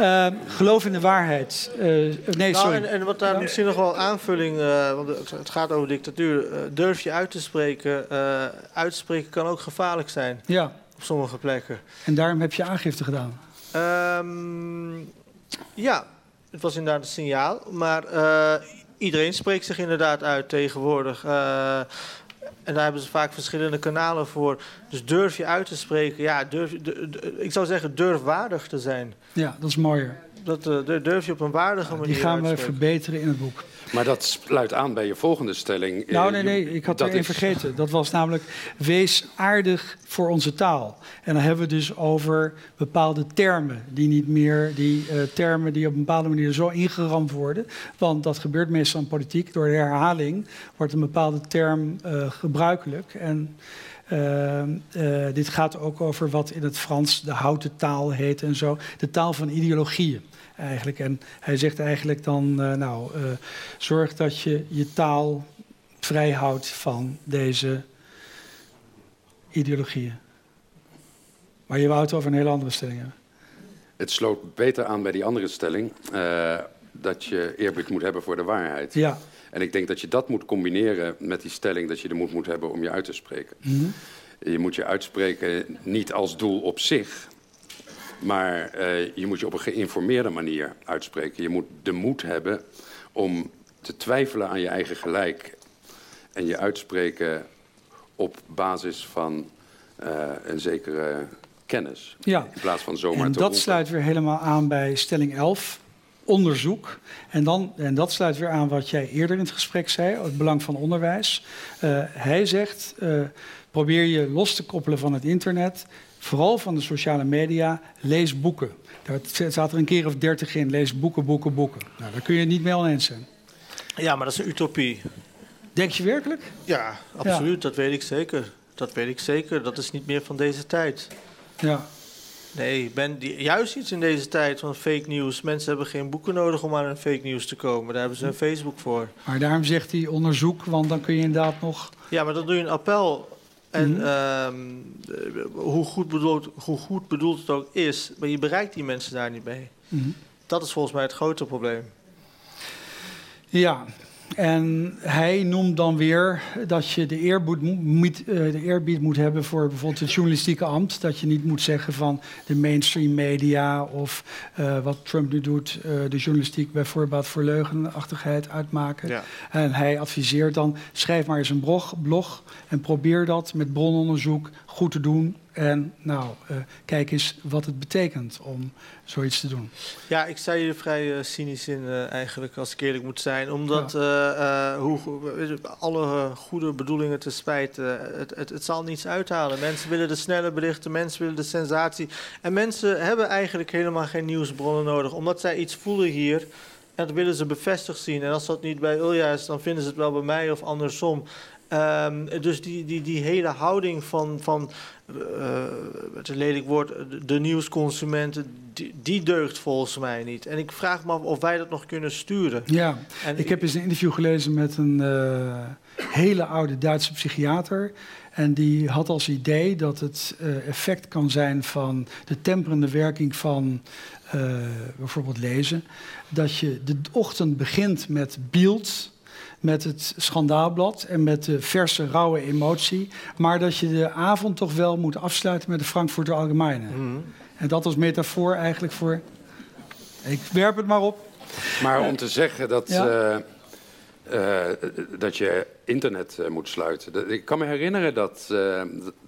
Uh, geloof in de waarheid. Uh, nee, nou, sorry. En, en, wat daar misschien nog wel aanvulling, uh, want het gaat over dictatuur. durf je uit te spreken? uitspreken kan ook gevaarlijk zijn. Ja op sommige plekken. En daarom heb je aangifte gedaan? Um, ja, het was inderdaad een signaal. Maar uh, iedereen spreekt zich inderdaad uit tegenwoordig. Uh, en daar hebben ze vaak verschillende kanalen voor. Dus durf je uit te spreken. Ja, durf, ik zou zeggen, durf waardig te zijn. Ja, dat is mooier. Dat uh, durf je op een waardige manier Die gaan we verbeteren in het boek. Maar dat sluit aan bij je volgende stelling. Nou, nee, nee, ik had er één vergeten. Dat was namelijk, wees aardig voor onze taal. En dan hebben we dus over bepaalde termen, die niet meer, die uh, termen die op een bepaalde manier zo ingeramd worden. Want dat gebeurt meestal in politiek. Door de herhaling wordt een bepaalde term uh, gebruikelijk. En uh, uh, dit gaat ook over wat in het Frans de houten taal heet en zo. De taal van ideologieën eigenlijk. En hij zegt eigenlijk dan, uh, nou, zorg dat je je taal vrijhoudt van deze ideologieën. Maar je wou het over een hele andere stelling hebben. Het sloot beter aan bij die andere stelling. dat je eerbied moet hebben voor de waarheid. Ja. En ik denk dat je dat moet combineren met die stelling dat je de moed moet hebben om je uit te spreken. Mm -hmm. Je moet je uitspreken niet als doel op zich, maar uh, je moet je op een geïnformeerde manier uitspreken. Je moet de moed hebben om te twijfelen aan je eigen gelijk en je uitspreken op basis van uh, een zekere kennis. Ja. In plaats van zomaar en te dat roepen. sluit weer helemaal aan bij stelling 11. Onderzoek. En, dan, en dat sluit weer aan wat jij eerder in het gesprek zei, het belang van onderwijs. Uh, hij zegt, uh, probeer je los te koppelen van het internet, vooral van de sociale media, lees boeken. Daar staat er een keer of dertig in, lees boeken, boeken, boeken. Nou, daar kun je niet mee oneens zijn. Ja, maar dat is een utopie. Denk je werkelijk? Ja, absoluut, ja. dat weet ik zeker. Dat weet ik zeker, dat is niet meer van deze tijd. Ja. Nee, ben die, juist iets in deze tijd van fake news. Mensen hebben geen boeken nodig om aan een fake news te komen. Daar hebben ze een Facebook voor. Maar daarom zegt hij onderzoek, want dan kun je inderdaad nog... Ja, maar dan doe je een appel. En mm -hmm. uh, hoe, goed bedoeld, hoe goed bedoeld het ook is, maar je bereikt die mensen daar niet mee. Mm -hmm. Dat is volgens mij het grote probleem. Ja, en hij noemt dan weer dat je de eerbied moet, de eerbied moet hebben voor bijvoorbeeld het journalistieke ambt. Dat je niet moet zeggen van de mainstream media of uh, wat Trump nu doet, uh, de journalistiek bijvoorbeeld voor leugenachtigheid uitmaken. Ja. En hij adviseert dan, schrijf maar eens een blog, blog en probeer dat met brononderzoek goed te doen en nou, uh, kijk eens wat het betekent om zoiets te doen. Ja, ik sta hier vrij uh, cynisch in uh, eigenlijk, als ik eerlijk moet zijn. Omdat ja. hoe, alle goede bedoelingen te spijt, het, het, het, zal niets uithalen. Mensen willen de snelle berichten, mensen willen de sensatie. En mensen hebben eigenlijk helemaal geen nieuwsbronnen nodig. Omdat zij iets voelen hier, en dat willen ze bevestigd zien. En als dat niet bij Ulja is, dan vinden ze het wel bij mij of andersom. Um, dus die, die, die hele houding van, van uh, het lelijk woord, de nieuwsconsumenten, die, die, deugt volgens mij niet. En ik vraag me af of wij dat nog kunnen sturen. Ja, en ik, ik heb eens een interview gelezen met een uh, hele oude Duitse psychiater. En die had als idee dat het uh, effect kan zijn van de temperende werking van bijvoorbeeld lezen. Dat je de ochtend begint met beeld met het schandaalblad en met de verse, rauwe emotie. Maar dat je de avond toch wel moet afsluiten met de Frankfurter Allgemeine. Mm. En dat als metafoor eigenlijk voor. Ik werp het maar op. Maar om te zeggen dat. Ja? Uh, uh, dat je internet uh, moet sluiten. Ik kan me herinneren dat,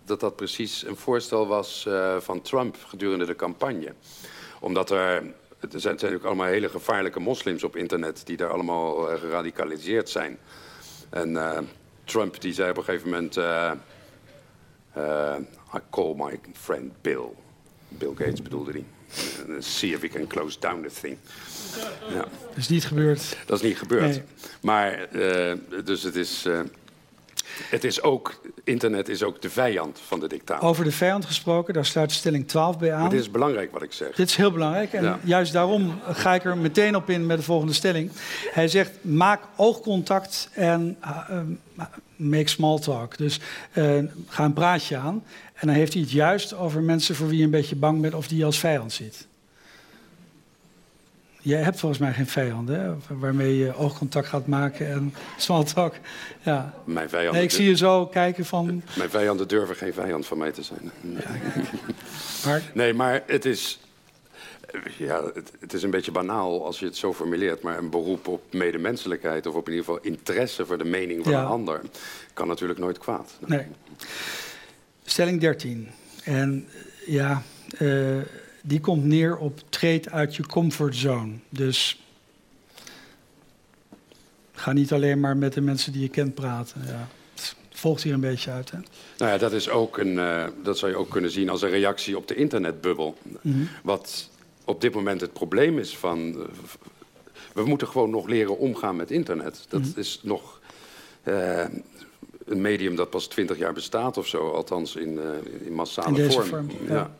dat dat precies een voorstel was van Trump gedurende de campagne. Omdat er er zijn, natuurlijk allemaal hele gevaarlijke moslims op internet die daar allemaal uh, geradicaliseerd zijn. En uh, Trump die zei op een gegeven moment: uh, I call my friend Bill. Bill Gates bedoelde hij. See if we can close down the thing. Ja. Dat is niet gebeurd. Dat is niet gebeurd. Nee. Maar, dus het is. Het is ook, internet is ook de vijand van de dictator. Over de vijand gesproken, daar sluit stelling 12 bij aan. Maar dit is belangrijk wat ik zeg. Dit is heel belangrijk en ja. juist daarom ga ik er meteen op in met de volgende stelling. Hij zegt, maak oogcontact en uh, make small talk. Dus uh, ga een praatje aan. En dan heeft hij het juist over mensen voor wie je een beetje bang bent of die je als vijand ziet. Jij hebt volgens mij geen vijanden, hè? waarmee je oogcontact gaat maken en small talk. Ja. Mijn vijanden. Nee, ik zie je zo kijken van. Mijn vijanden durven geen vijand van mij te zijn. Nee, ja, maar... nee maar het is. Ja, het, het, is een beetje banaal als je het zo formuleert, maar een beroep op medemenselijkheid of op in ieder geval interesse voor de mening van ja. een ander kan natuurlijk nooit kwaad. Nee. Stelling 13. En ja. Uh, die komt neer op treed uit je comfortzone. Dus ga niet alleen maar met de mensen die je kent praten. Ja. Het volgt hier een beetje uit. Hè? Nou ja, dat, is ook een, uh, dat zou je ook kunnen zien als een reactie op de internetbubbel. Mm -hmm. Wat op dit moment het probleem is van... Uh, we moeten gewoon nog leren omgaan met internet. Dat mm -hmm. is nog... Uh, een medium dat pas twintig jaar bestaat of zo, althans in, in massale in vorm. vorm ja. ja.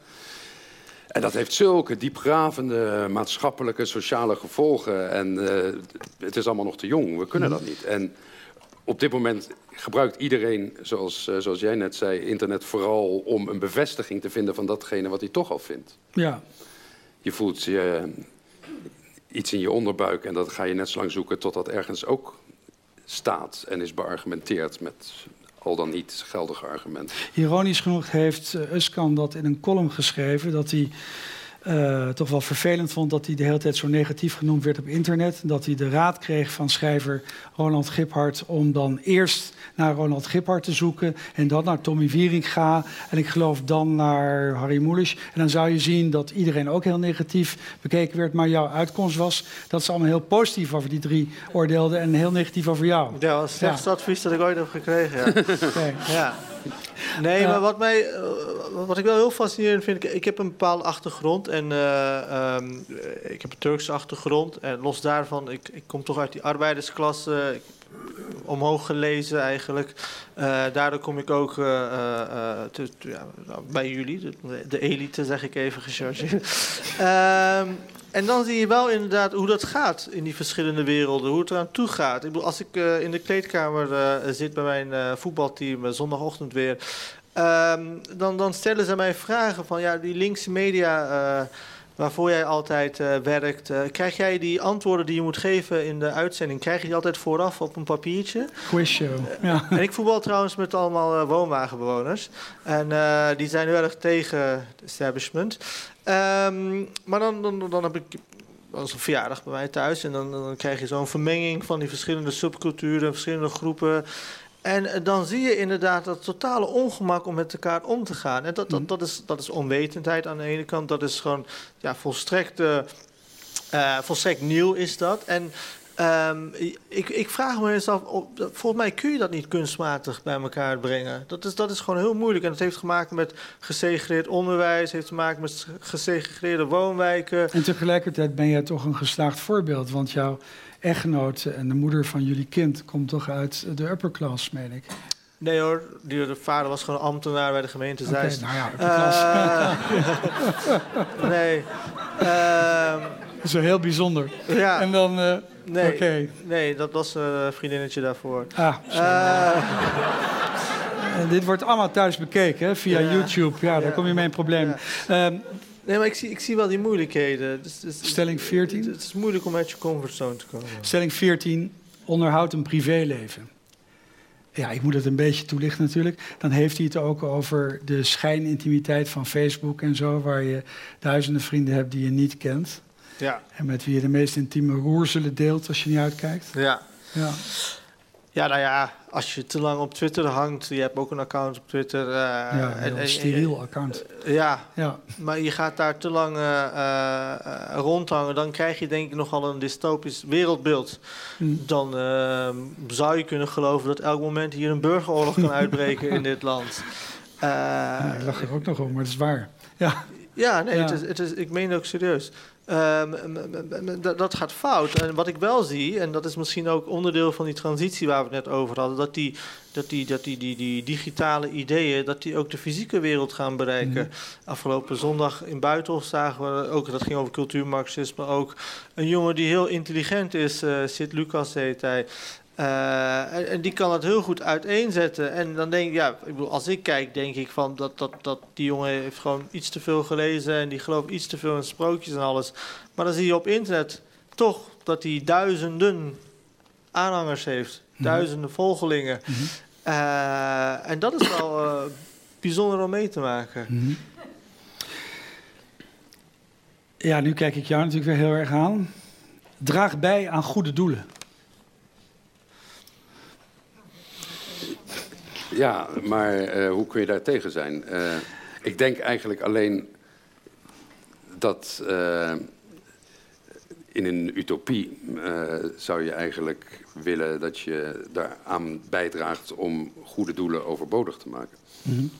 En dat heeft zulke diepgravende maatschappelijke, sociale gevolgen. En uh, het is allemaal nog te jong. We kunnen dat niet. En op dit moment gebruikt iedereen, zoals, uh, zoals jij net zei, internet vooral om een bevestiging te vinden van datgene wat hij toch al vindt. Ja. Je voelt je, uh, iets in je onderbuik en dat ga je net zo lang zoeken tot dat ergens ook staat en is beargumenteerd met al dan niet geldige argumenten. Ironisch genoeg heeft uh, Uskan dat in een column geschreven... dat hij uh, toch wel vervelend vond dat hij de hele tijd zo negatief genoemd werd op internet. Dat hij de raad kreeg van schrijver Ronald Giphart om dan eerst naar Ronald Giphart te zoeken en dan naar Tommy Wieringa en ik geloof dan naar Harry Mulisch. En dan zou je zien dat iedereen ook heel negatief bekeken werd, maar jouw uitkomst was dat ze allemaal heel positief over die drie oordeelden en heel negatief over jou. Ja, dat was het slechtste advies dat ik ooit heb gekregen. Ja. okay. ja. Nee, maar wat, mij, eh, wat ik wel heel fascinerend vind, ik, ik heb een bepaalde achtergrond en uh, um, ik heb een Turkse achtergrond. En los daarvan, ik, ik kom toch uit die arbeidersklasse, ik omhoog gelezen eigenlijk. Uh, daardoor kom ik ook te, ja, bij jullie, de, de, elite zeg ik even gechargeerd. Ehm, en dan zie je wel inderdaad hoe dat gaat in die verschillende werelden, hoe het eraan toe gaat. Ik bedoel, als ik in de kleedkamer zit bij mijn voetbalteam, zondagochtend weer, ehm, dan, dan, stellen ze mij vragen van ja, die linkse media waarvoor jij altijd werkt, krijg jij die antwoorden die je moet geven in de uitzending, krijg je die altijd vooraf op een papiertje? Quizshow, ja. En ik voetbal trouwens met allemaal woonwagenbewoners. En die zijn heel erg tegen het establishment. Um, maar dan, dan, dan heb ik dat is een verjaardag bij mij thuis. En dan, dan krijg je zo'n vermenging van die verschillende subculturen, verschillende groepen. En eh, dan zie je inderdaad dat totale ongemak om met elkaar om te gaan. En dat, dat, dat, is, dat is onwetendheid aan de ene kant. Dat is gewoon ja, volstrekt, uh, volstrekt nieuw is dat. En Um, ik, ik, vraag me eens af, volgens mij kun je dat niet kunstmatig bij elkaar brengen. Dat is, dat is gewoon heel moeilijk. En dat heeft te maken met gesegregeerd onderwijs, heeft te maken met gesegregeerde woonwijken. En tegelijkertijd ben jij toch een geslaagd voorbeeld, want jouw echtgenoot en de moeder van jullie kind komt toch uit de upper class, meen ik. Nee hoor, die, de vader was gewoon ambtenaar bij de gemeente Zeist. Okay, nou ja, uh, nee. Uh, dat is wel heel bijzonder. Ja. En dan... Uh, Nee, nee, dat was een uh, vriendinnetje daarvoor. Ah, uh, dit wordt allemaal thuis bekeken hè, via ja, YouTube. Ja, daar kom je mee in problemen. Ja. Um, nee, maar ik zie, ik zie wel die moeilijkheden. Dus, dus, stelling 14. Het, het is moeilijk om uit je comfortzone te komen. Stelling 14. Onderhoud een privéleven. Ja, ik moet het een beetje toelichten natuurlijk. Dan heeft hij het ook over de schijnintimiteit van Facebook en zo, waar je duizenden vrienden hebt die je niet kent. Ja. En met wie je de meest intieme roerzelen deelt als je niet uitkijkt. Ja. Ja. Ja, nou ja, als je te lang op Twitter hangt, je hebt ook een account op Twitter. Uh, ja, een en, steriel account. Uh, ja, ja, maar je gaat daar te lang uh, rondhangen, dan krijg je denk ik nogal een dystopisch wereldbeeld. Hmm. Dan zou je kunnen geloven dat elk moment hier een burgeroorlog kan uitbreken in dit land. ja, ik lach er ook nog om, maar dat is waar. Ja, ja nee, Het is, het is, ik meen het ook serieus. Um, dat gaat fout. En wat ik wel zie, en dat is misschien ook onderdeel van die transitie waar we het net over hadden, dat die, dat die, dat die, die, die digitale ideeën, dat die ook de fysieke wereld gaan bereiken. Mm. Afgelopen zondag in Buitenhof zagen we ook, dat ging over cultuurmarxisme, ook een jongen die heel intelligent is, uh, Sid Lucas heet hij. Uh, en, en, die kan dat heel goed uiteenzetten. En dan denk ik, ja, ik bedoel, als ik kijk, denk ik van dat, dat, dat die jongen heeft gewoon iets te veel gelezen en die gelooft iets te veel in sprookjes en alles. Maar dan zie je op internet toch dat hij duizenden aanhangers heeft, mhm. duizenden volgelingen. Mm -hmm. uh, en dat is wel uh, bijzonder om mee te maken. Mm -hmm. Ja, nu kijk ik jou natuurlijk weer heel erg aan. Draag bij aan goede doelen. Ja, maar uh, hoe kun je daar tegen zijn? Uh, ik denk eigenlijk alleen dat uh, in een utopie zou je eigenlijk willen dat je daaraan bijdraagt om goede doelen overbodig te maken. Mm -hmm.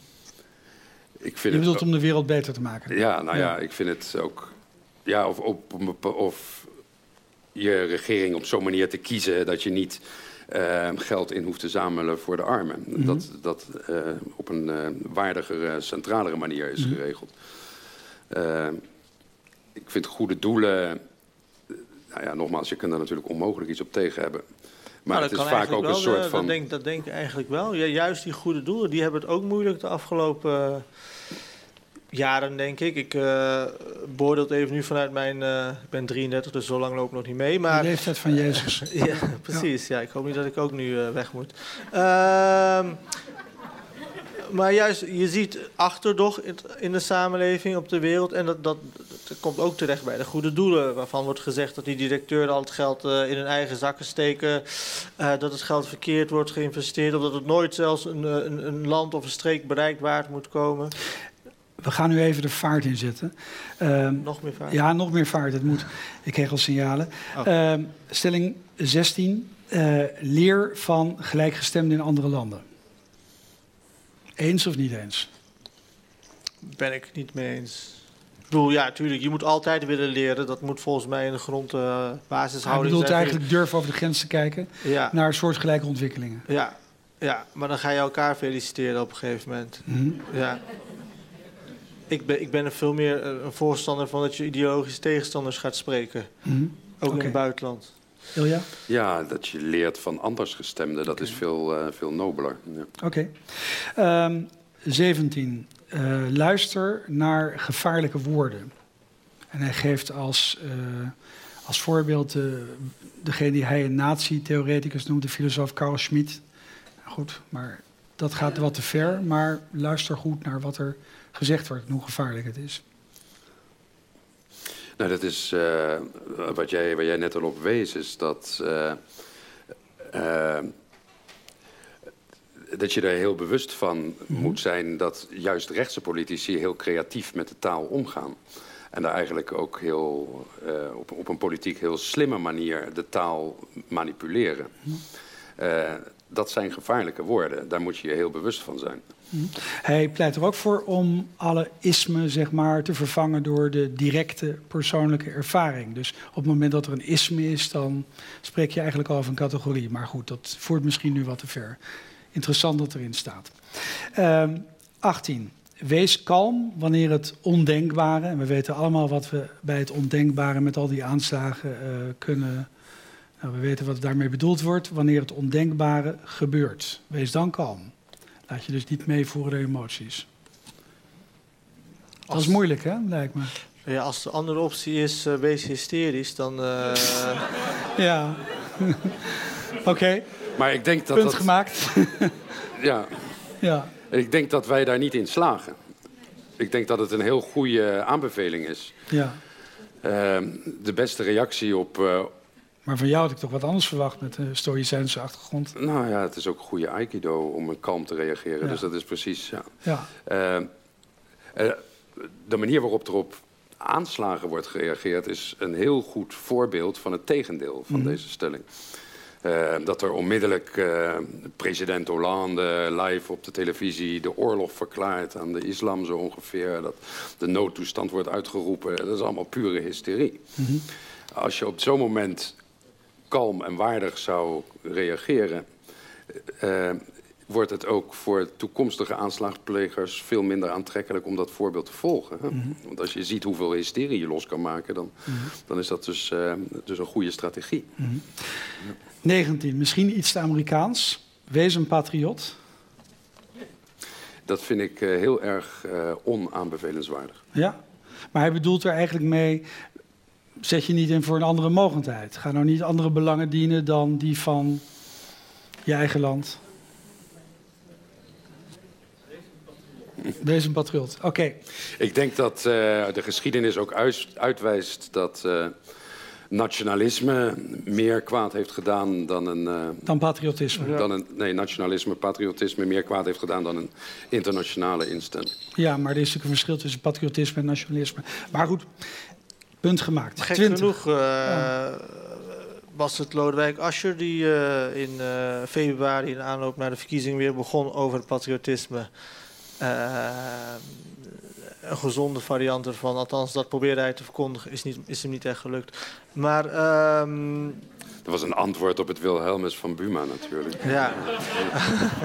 ik vind je bedoelt het, om de wereld beter te maken? Ja, nou ja, ja ik vind het ook. Ja, of, op, of je regering op zo'n manier te kiezen dat je niet uh, geld in hoeft te zamelen voor de armen. Mm -hmm. Dat dat uh, op een uh, waardigere, centralere manier is mm -hmm. geregeld. ik vind goede doelen... Nou ja, nogmaals, je kunt daar natuurlijk onmogelijk iets op tegen hebben. Maar nou, het is vaak ook een soort van... Dat denk, dat denk ik eigenlijk wel. Ja, juist die goede doelen, die hebben het ook moeilijk de afgelopen jaren, denk ik. Ik uh, beoordeel het even nu vanuit mijn... Uh, ik ben 33, dus zo lang loop ik nog niet mee. Maar, de leeftijd van Jezus. ja, precies. Ja. ik hoop niet dat ik ook nu uh, weg moet. Ehm, maar juist, je ziet achterdocht in de samenleving, op de wereld. En dat, dat, komt ook terecht bij de goede doelen. Waarvan wordt gezegd dat die directeuren al het geld in hun eigen zakken steken. Dat het geld verkeerd wordt geïnvesteerd. Of dat het nooit zelfs een, een, een land of een streek bereikt waard moet komen. We gaan nu even de vaart inzetten. Uh, nog meer vaart? Ja, nog meer vaart. Het moet. Ik kreeg al signalen. Oh. stelling 16. leer van gelijkgestemden in andere landen. Eens of niet eens? Ben ik niet mee eens. Ik bedoel, ja, natuurlijk, je moet altijd willen leren. Dat moet volgens mij in de grondbasishouding uh, zijn. Je bedoelt eigenlijk durven over de grens te kijken ja. naar soortgelijke ontwikkelingen. Ja. ja, maar dan ga je elkaar feliciteren op een gegeven moment. Mm Ja. Ik ben, ik ben er veel meer een voorstander van dat je ideologische tegenstanders gaat spreken. Mm Ook in het buitenland. Ilja? Ja, dat je leert van andersgestemden, dat is veel, uh, veel nobeler. Ja. Oké. Okay. Um, 17. Uh, luister naar gevaarlijke woorden. En hij geeft als, uh, als voorbeeld de, degene die hij een nazi-theoreticus noemt, de filosoof Carl Schmitt. Goed, maar dat gaat wat te ver. Maar luister goed naar wat er gezegd wordt en hoe gevaarlijk het is. Nou, dat is uh, wat jij, waar jij net al op wees, is dat. Uh, uh, dat je er heel bewust van mm -hmm. moet zijn dat juist rechtse politici heel creatief met de taal omgaan. En daar eigenlijk ook heel, op, op, een politiek heel slimme manier de taal manipuleren. Mm -hmm. dat zijn gevaarlijke woorden, daar moet je je heel bewust van zijn. Hij pleit er ook voor om alle ismen zeg maar, te vervangen door de directe persoonlijke ervaring. Dus op het moment dat er een isme is, dan spreek je eigenlijk al over een categorie. Maar goed, dat voert misschien nu wat te ver. Interessant dat erin staat. Uh, ehm, 18. Wees kalm wanneer het ondenkbare, en we weten allemaal wat we bij het ondenkbare met al die aanslagen uh, kunnen. Nou, we weten wat daarmee bedoeld wordt. Wanneer het ondenkbare gebeurt. Wees dan kalm. Laat je dus niet meevoeren door emoties. Dat is moeilijk, hè, lijkt me. Ja, als de andere optie is uh, wees hysterisch, dan... Uh... ja. Oké. Maar ik denk dat Punt dat... gemaakt. ja. ja. Ik denk dat wij daar niet in slagen. Ik denk dat het een heel goede aanbeveling is. Ja. Uh, de beste reactie op, uh, maar van jou had ik toch wat anders verwacht met de stoïcijnse achtergrond. Nou ja, het is ook een goede aikido om kalm te reageren. Ja. Dus dat is precies, ja. ja. Uh, uh, de manier waarop er op aanslagen wordt gereageerd... is een heel goed voorbeeld van het tegendeel van mm -hmm. deze stelling. Uh, dat er onmiddellijk president Hollande live op de televisie de oorlog verklaart aan de islam zo ongeveer. Dat de noodtoestand wordt uitgeroepen. Dat is allemaal pure hysterie. Mm -hmm. Als je op zo'n moment kalm en waardig zou reageren, uh, wordt het ook voor toekomstige aanslagplegers veel minder aantrekkelijk om dat voorbeeld te volgen. Hè? Mm -hmm. Want als je ziet hoeveel hysterie je los kan maken, dan, mm -hmm. dan is dat dus, uh, dus een goede strategie. Mm -hmm. ja. 19, misschien iets te Amerikaans. Wees een patriot. Dat vind ik uh, heel erg onaanbevelenswaardig. Ja, maar hij bedoelt er eigenlijk mee zet je niet in voor een andere mogendheid. Ga nou niet andere belangen dienen dan die van je eigen land. Wees een patriot. Oké. Okay. Ik denk dat uh, de geschiedenis ook uitwijst dat uh, nationalisme meer kwaad heeft gedaan dan een. Uh, dan patriotisme. Dan een, nee, nationalisme, patriotisme meer kwaad heeft gedaan dan een internationale instelling. Ja, maar er is natuurlijk een verschil tussen patriotisme en nationalisme. Maar goed, Punt gemaakt. Gek 20. genoeg uh, ja. was het Lodewijk Asscher die uh, in uh, februari in aanloop naar de verkiezing weer begon over patriotisme. een gezonde variant ervan, althans dat probeerde hij te verkondigen, is, niet, is hem niet echt gelukt. Maar... Um, dat was een antwoord op het Wilhelmus van Buma natuurlijk. Ja.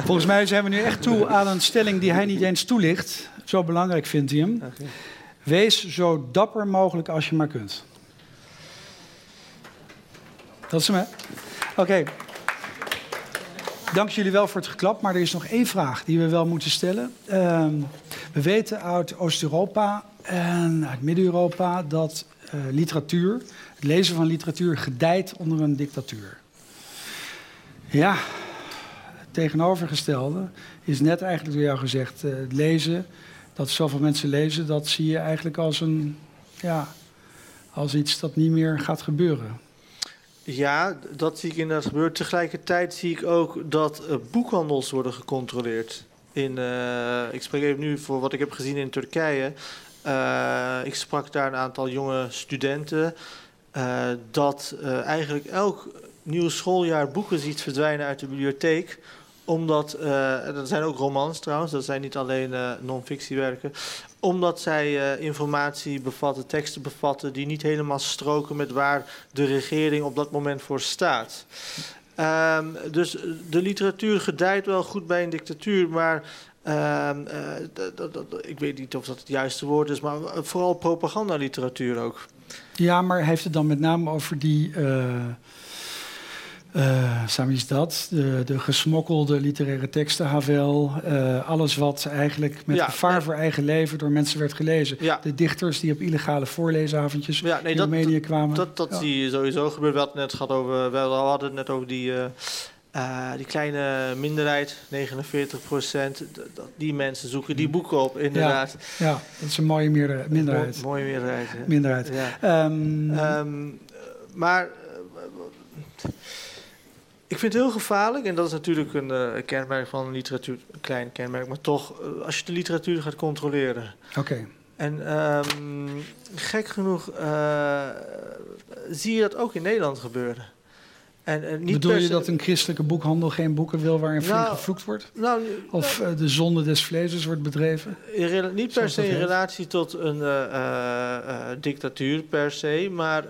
Volgens mij zijn we nu echt toe aan een stelling die hij niet eens toelicht. Zo belangrijk vindt hij hem. Okay. Wees zo dapper mogelijk als je maar kunt. Dat is hem? Oké. Dank jullie wel voor het geklap, maar er is nog één vraag die we wel moeten stellen. Uh, we weten uit Oost-Europa en uit Midden-Europa dat uh, literatuur, het lezen van literatuur, gedijt onder een dictatuur. Ja, het tegenovergestelde is net eigenlijk door jou gezegd: uh, het lezen dat zoveel mensen lezen, dat zie je eigenlijk als een ja, als iets dat niet meer gaat gebeuren. Ja, dat zie ik inderdaad gebeuren. Tegelijkertijd zie ik ook dat uh, boekhandels worden gecontroleerd. In, uh, ik spreek even nu voor wat ik heb gezien in Turkije. Uh, ik sprak daar een aantal jonge studenten. dat eigenlijk elk nieuw schooljaar boeken ziet verdwijnen uit de bibliotheek omdat, uh, er zijn ook romans trouwens, dat zijn niet alleen uh, non-fictiewerken. Omdat zij uh, informatie bevatten, teksten bevatten die niet helemaal stroken met waar de regering op dat moment voor staat. Um, dus de literatuur gedijt wel goed bij een dictatuur, maar um, ik weet niet of dat het juiste woord is, maar vooral propagandaliteratuur ook. Ja, maar heeft het dan met name over die uh, is dat, de, de, gesmokkelde literaire teksten, Havel, uh, alles wat eigenlijk met gevaar voor eigen leven door mensen werd gelezen. Ja. De dichters die op illegale voorleesavondjes ja, nee, in dat, Roemenië kwamen. Dat, dat, zie je sowieso gebeuren. We hadden het net gehad over, we hadden het net over die, uh, die kleine minderheid, 49 procent. Die mensen zoeken die boeken op, inderdaad. Ja, dat is een mooie minderheid. Mo mooie minderheid. Minderheid. Um, um, maar ik vind het heel gevaarlijk, en dat is natuurlijk een uh, kenmerk van literatuur, een klein kenmerk, maar toch, uh, als je de literatuur gaat controleren. Oké. Okay. En um, gek genoeg uh, zie je dat ook in Nederland gebeuren. En, en niet Bedoel je dat een christelijke boekhandel geen boeken wil waarin flink nou, gevloekt wordt? Nou, of nou, de zonde des vlees wordt bedreven? niet per se in relatie tot een uh, uh, dictatuur per se, maar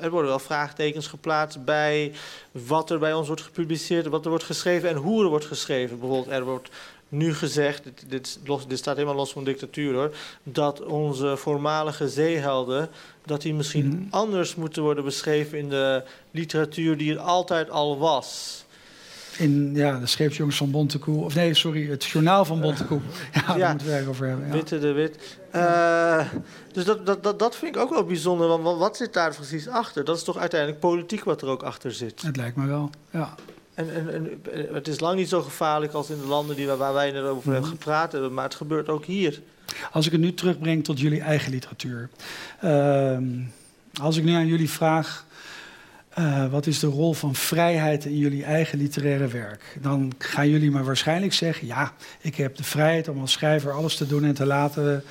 er worden wel vraagtekens geplaatst bij wat er bij ons wordt gepubliceerd, wat er wordt geschreven en hoe er wordt geschreven. Bijvoorbeeld, er wordt nu gezegd, dit, dit, los, dit, staat helemaal los van dictatuur hoor, dat onze voormalige zeehelden, dat die misschien mm. anders moeten worden beschreven in de literatuur die er altijd al was. In ja, de scheepsjongens van Bontekoe, of nee, sorry, het journaal van Bontekoe. Ja, ja, daar moeten we het over hebben. Ja. Witte de Wit. Uh, dus dat, dat, dat, dat vind ik ook wel bijzonder, want wat zit daar precies achter? Dat is toch uiteindelijk politiek wat er ook achter zit? Het lijkt me wel, ja. En, en, en, het is lang niet zo gevaarlijk als in de landen die, waar wij erover mm hebben gepraat hebben, maar het gebeurt ook hier. Als ik het nu terugbreng tot jullie eigen literatuur. Uh, als ik nu aan jullie vraag, uh, wat is de rol van vrijheid in jullie eigen literaire werk? Dan gaan jullie maar waarschijnlijk zeggen, ja, ik heb de vrijheid om als schrijver alles te doen en te laten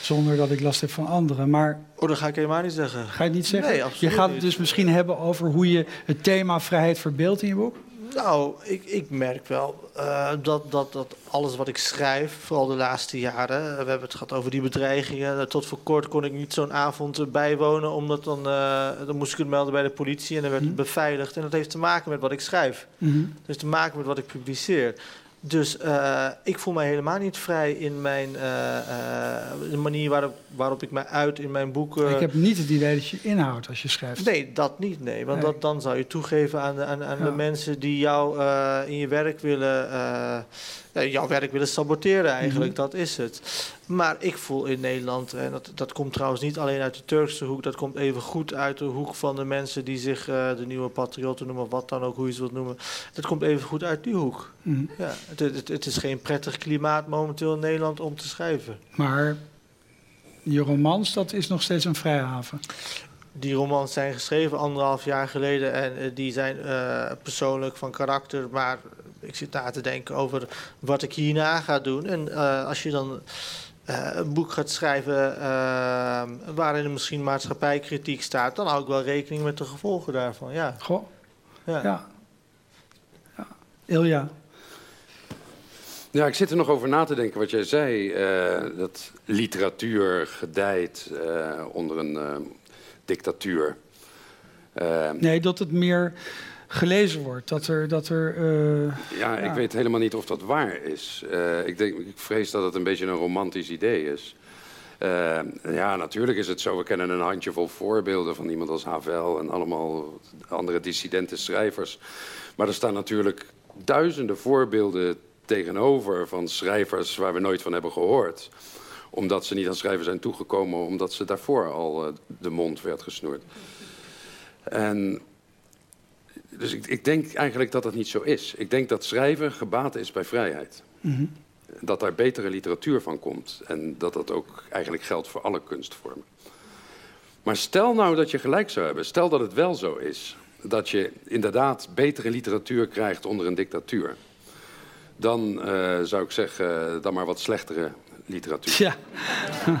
zonder dat ik last heb van anderen. Maar Oh, dat ga ik helemaal niet zeggen. Ga je het niet zeggen? Nee, absoluut Je gaat het dus misschien hebben over hoe je het thema vrijheid verbeeldt in je boek? Nou, ik, ik merk wel uh, dat, dat, dat alles wat ik schrijf, vooral de laatste jaren, we hebben het gehad over die bedreigingen. Tot voor kort kon ik niet zo'n avond bijwonen, omdat dan, uh, dan moest ik het melden bij de politie en dan werd het mhm. beveiligd. En dat heeft te maken met wat ik schrijf. Mm -hmm. Dat heeft te maken met wat ik publiceer. Dus uh, ik voel mij helemaal niet vrij in mijn uh, uh, de manier waarop, waarop ik mij uit in mijn boeken. Ik heb niet het idee dat je inhoudt als je schrijft. Nee, dat niet. Nee, want Dat, dan zou je toegeven aan, aan, aan ja. de mensen die jou in je werk willen jouw werk willen saboteren eigenlijk, mm -hmm. dat is het. Maar ik voel in Nederland, en dat, dat komt trouwens niet alleen uit de Turkse hoek, dat komt even goed uit de hoek van de mensen die zich uh, de nieuwe patriotten noemen, wat dan ook, hoe je ze wilt noemen. Dat komt even goed uit die hoek. Mm -hmm. ja, het, het, het, is geen prettig klimaat momenteel in Nederland om te schrijven. Maar je romans, dat is nog steeds een vrijhaven. Die romans zijn geschreven anderhalf jaar geleden en uh, die zijn uh, persoonlijk van karakter, maar ik zit na te denken over wat ik hierna ga doen. En als je dan uh, een boek gaat schrijven uh, waarin er misschien maatschappijkritiek staat, dan hou ik wel rekening met de gevolgen daarvan. Ja. Goh. Ja. ja. ja. Ilja. Ja, ik zit er nog over na te denken wat jij zei. dat literatuur gedijt onder een dictatuur. nee, dat het meer gelezen wordt. Dat er. Dat er uh, ja, ik weet helemaal niet of dat waar is. Uh, ik, denk, ik vrees dat het een beetje een romantisch idee is. Uh, ja, natuurlijk is het zo. We kennen een handjevol voorbeelden van iemand als Havel en allemaal andere dissidente schrijvers. Maar er staan natuurlijk duizenden voorbeelden tegenover van schrijvers waar we nooit van hebben gehoord. Omdat ze niet aan schrijven zijn toegekomen, omdat ze daarvoor al de mond werd gesnoerd. En dus ik, ik, denk eigenlijk dat dat niet zo is. Ik denk dat schrijven gebaat is bij vrijheid. Mm Dat daar betere literatuur van komt. En dat dat ook eigenlijk geldt voor alle kunstvormen. Maar stel nou dat je gelijk zou hebben. Stel dat het wel zo is. Dat je inderdaad betere literatuur krijgt onder een dictatuur. Dan uh, zou ik zeggen, dan maar wat slechtere literatuur. Ja.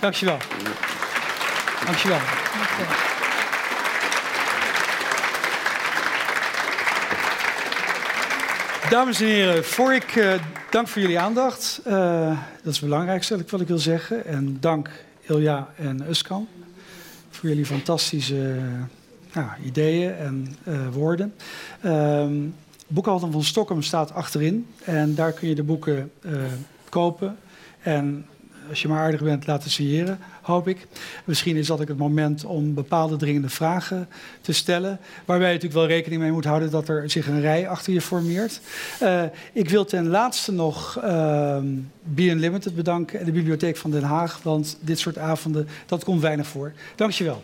Dankjewel. Dankjewel. Dames en heren, voor ik uh, dank voor jullie aandacht. Uh, dat is het belangrijkste wat ik wil zeggen. En dank Ilja en Uskan voor jullie fantastische uh, ideeën en woorden. Um, Boekhandel van Stockholm staat achterin. En daar kun je de boeken kopen. En als je maar aardig bent, laten signeren, hoop ik. Misschien is dat ook het moment om bepaalde dringende vragen te stellen. Waarbij je natuurlijk wel rekening mee moet houden dat er zich een rij achter je formeert. Uh, ik wil ten laatste nog uh, Be Unlimited bedanken en de Bibliotheek van Den Haag. Want dit soort avonden, dat komt weinig voor. Dank je wel.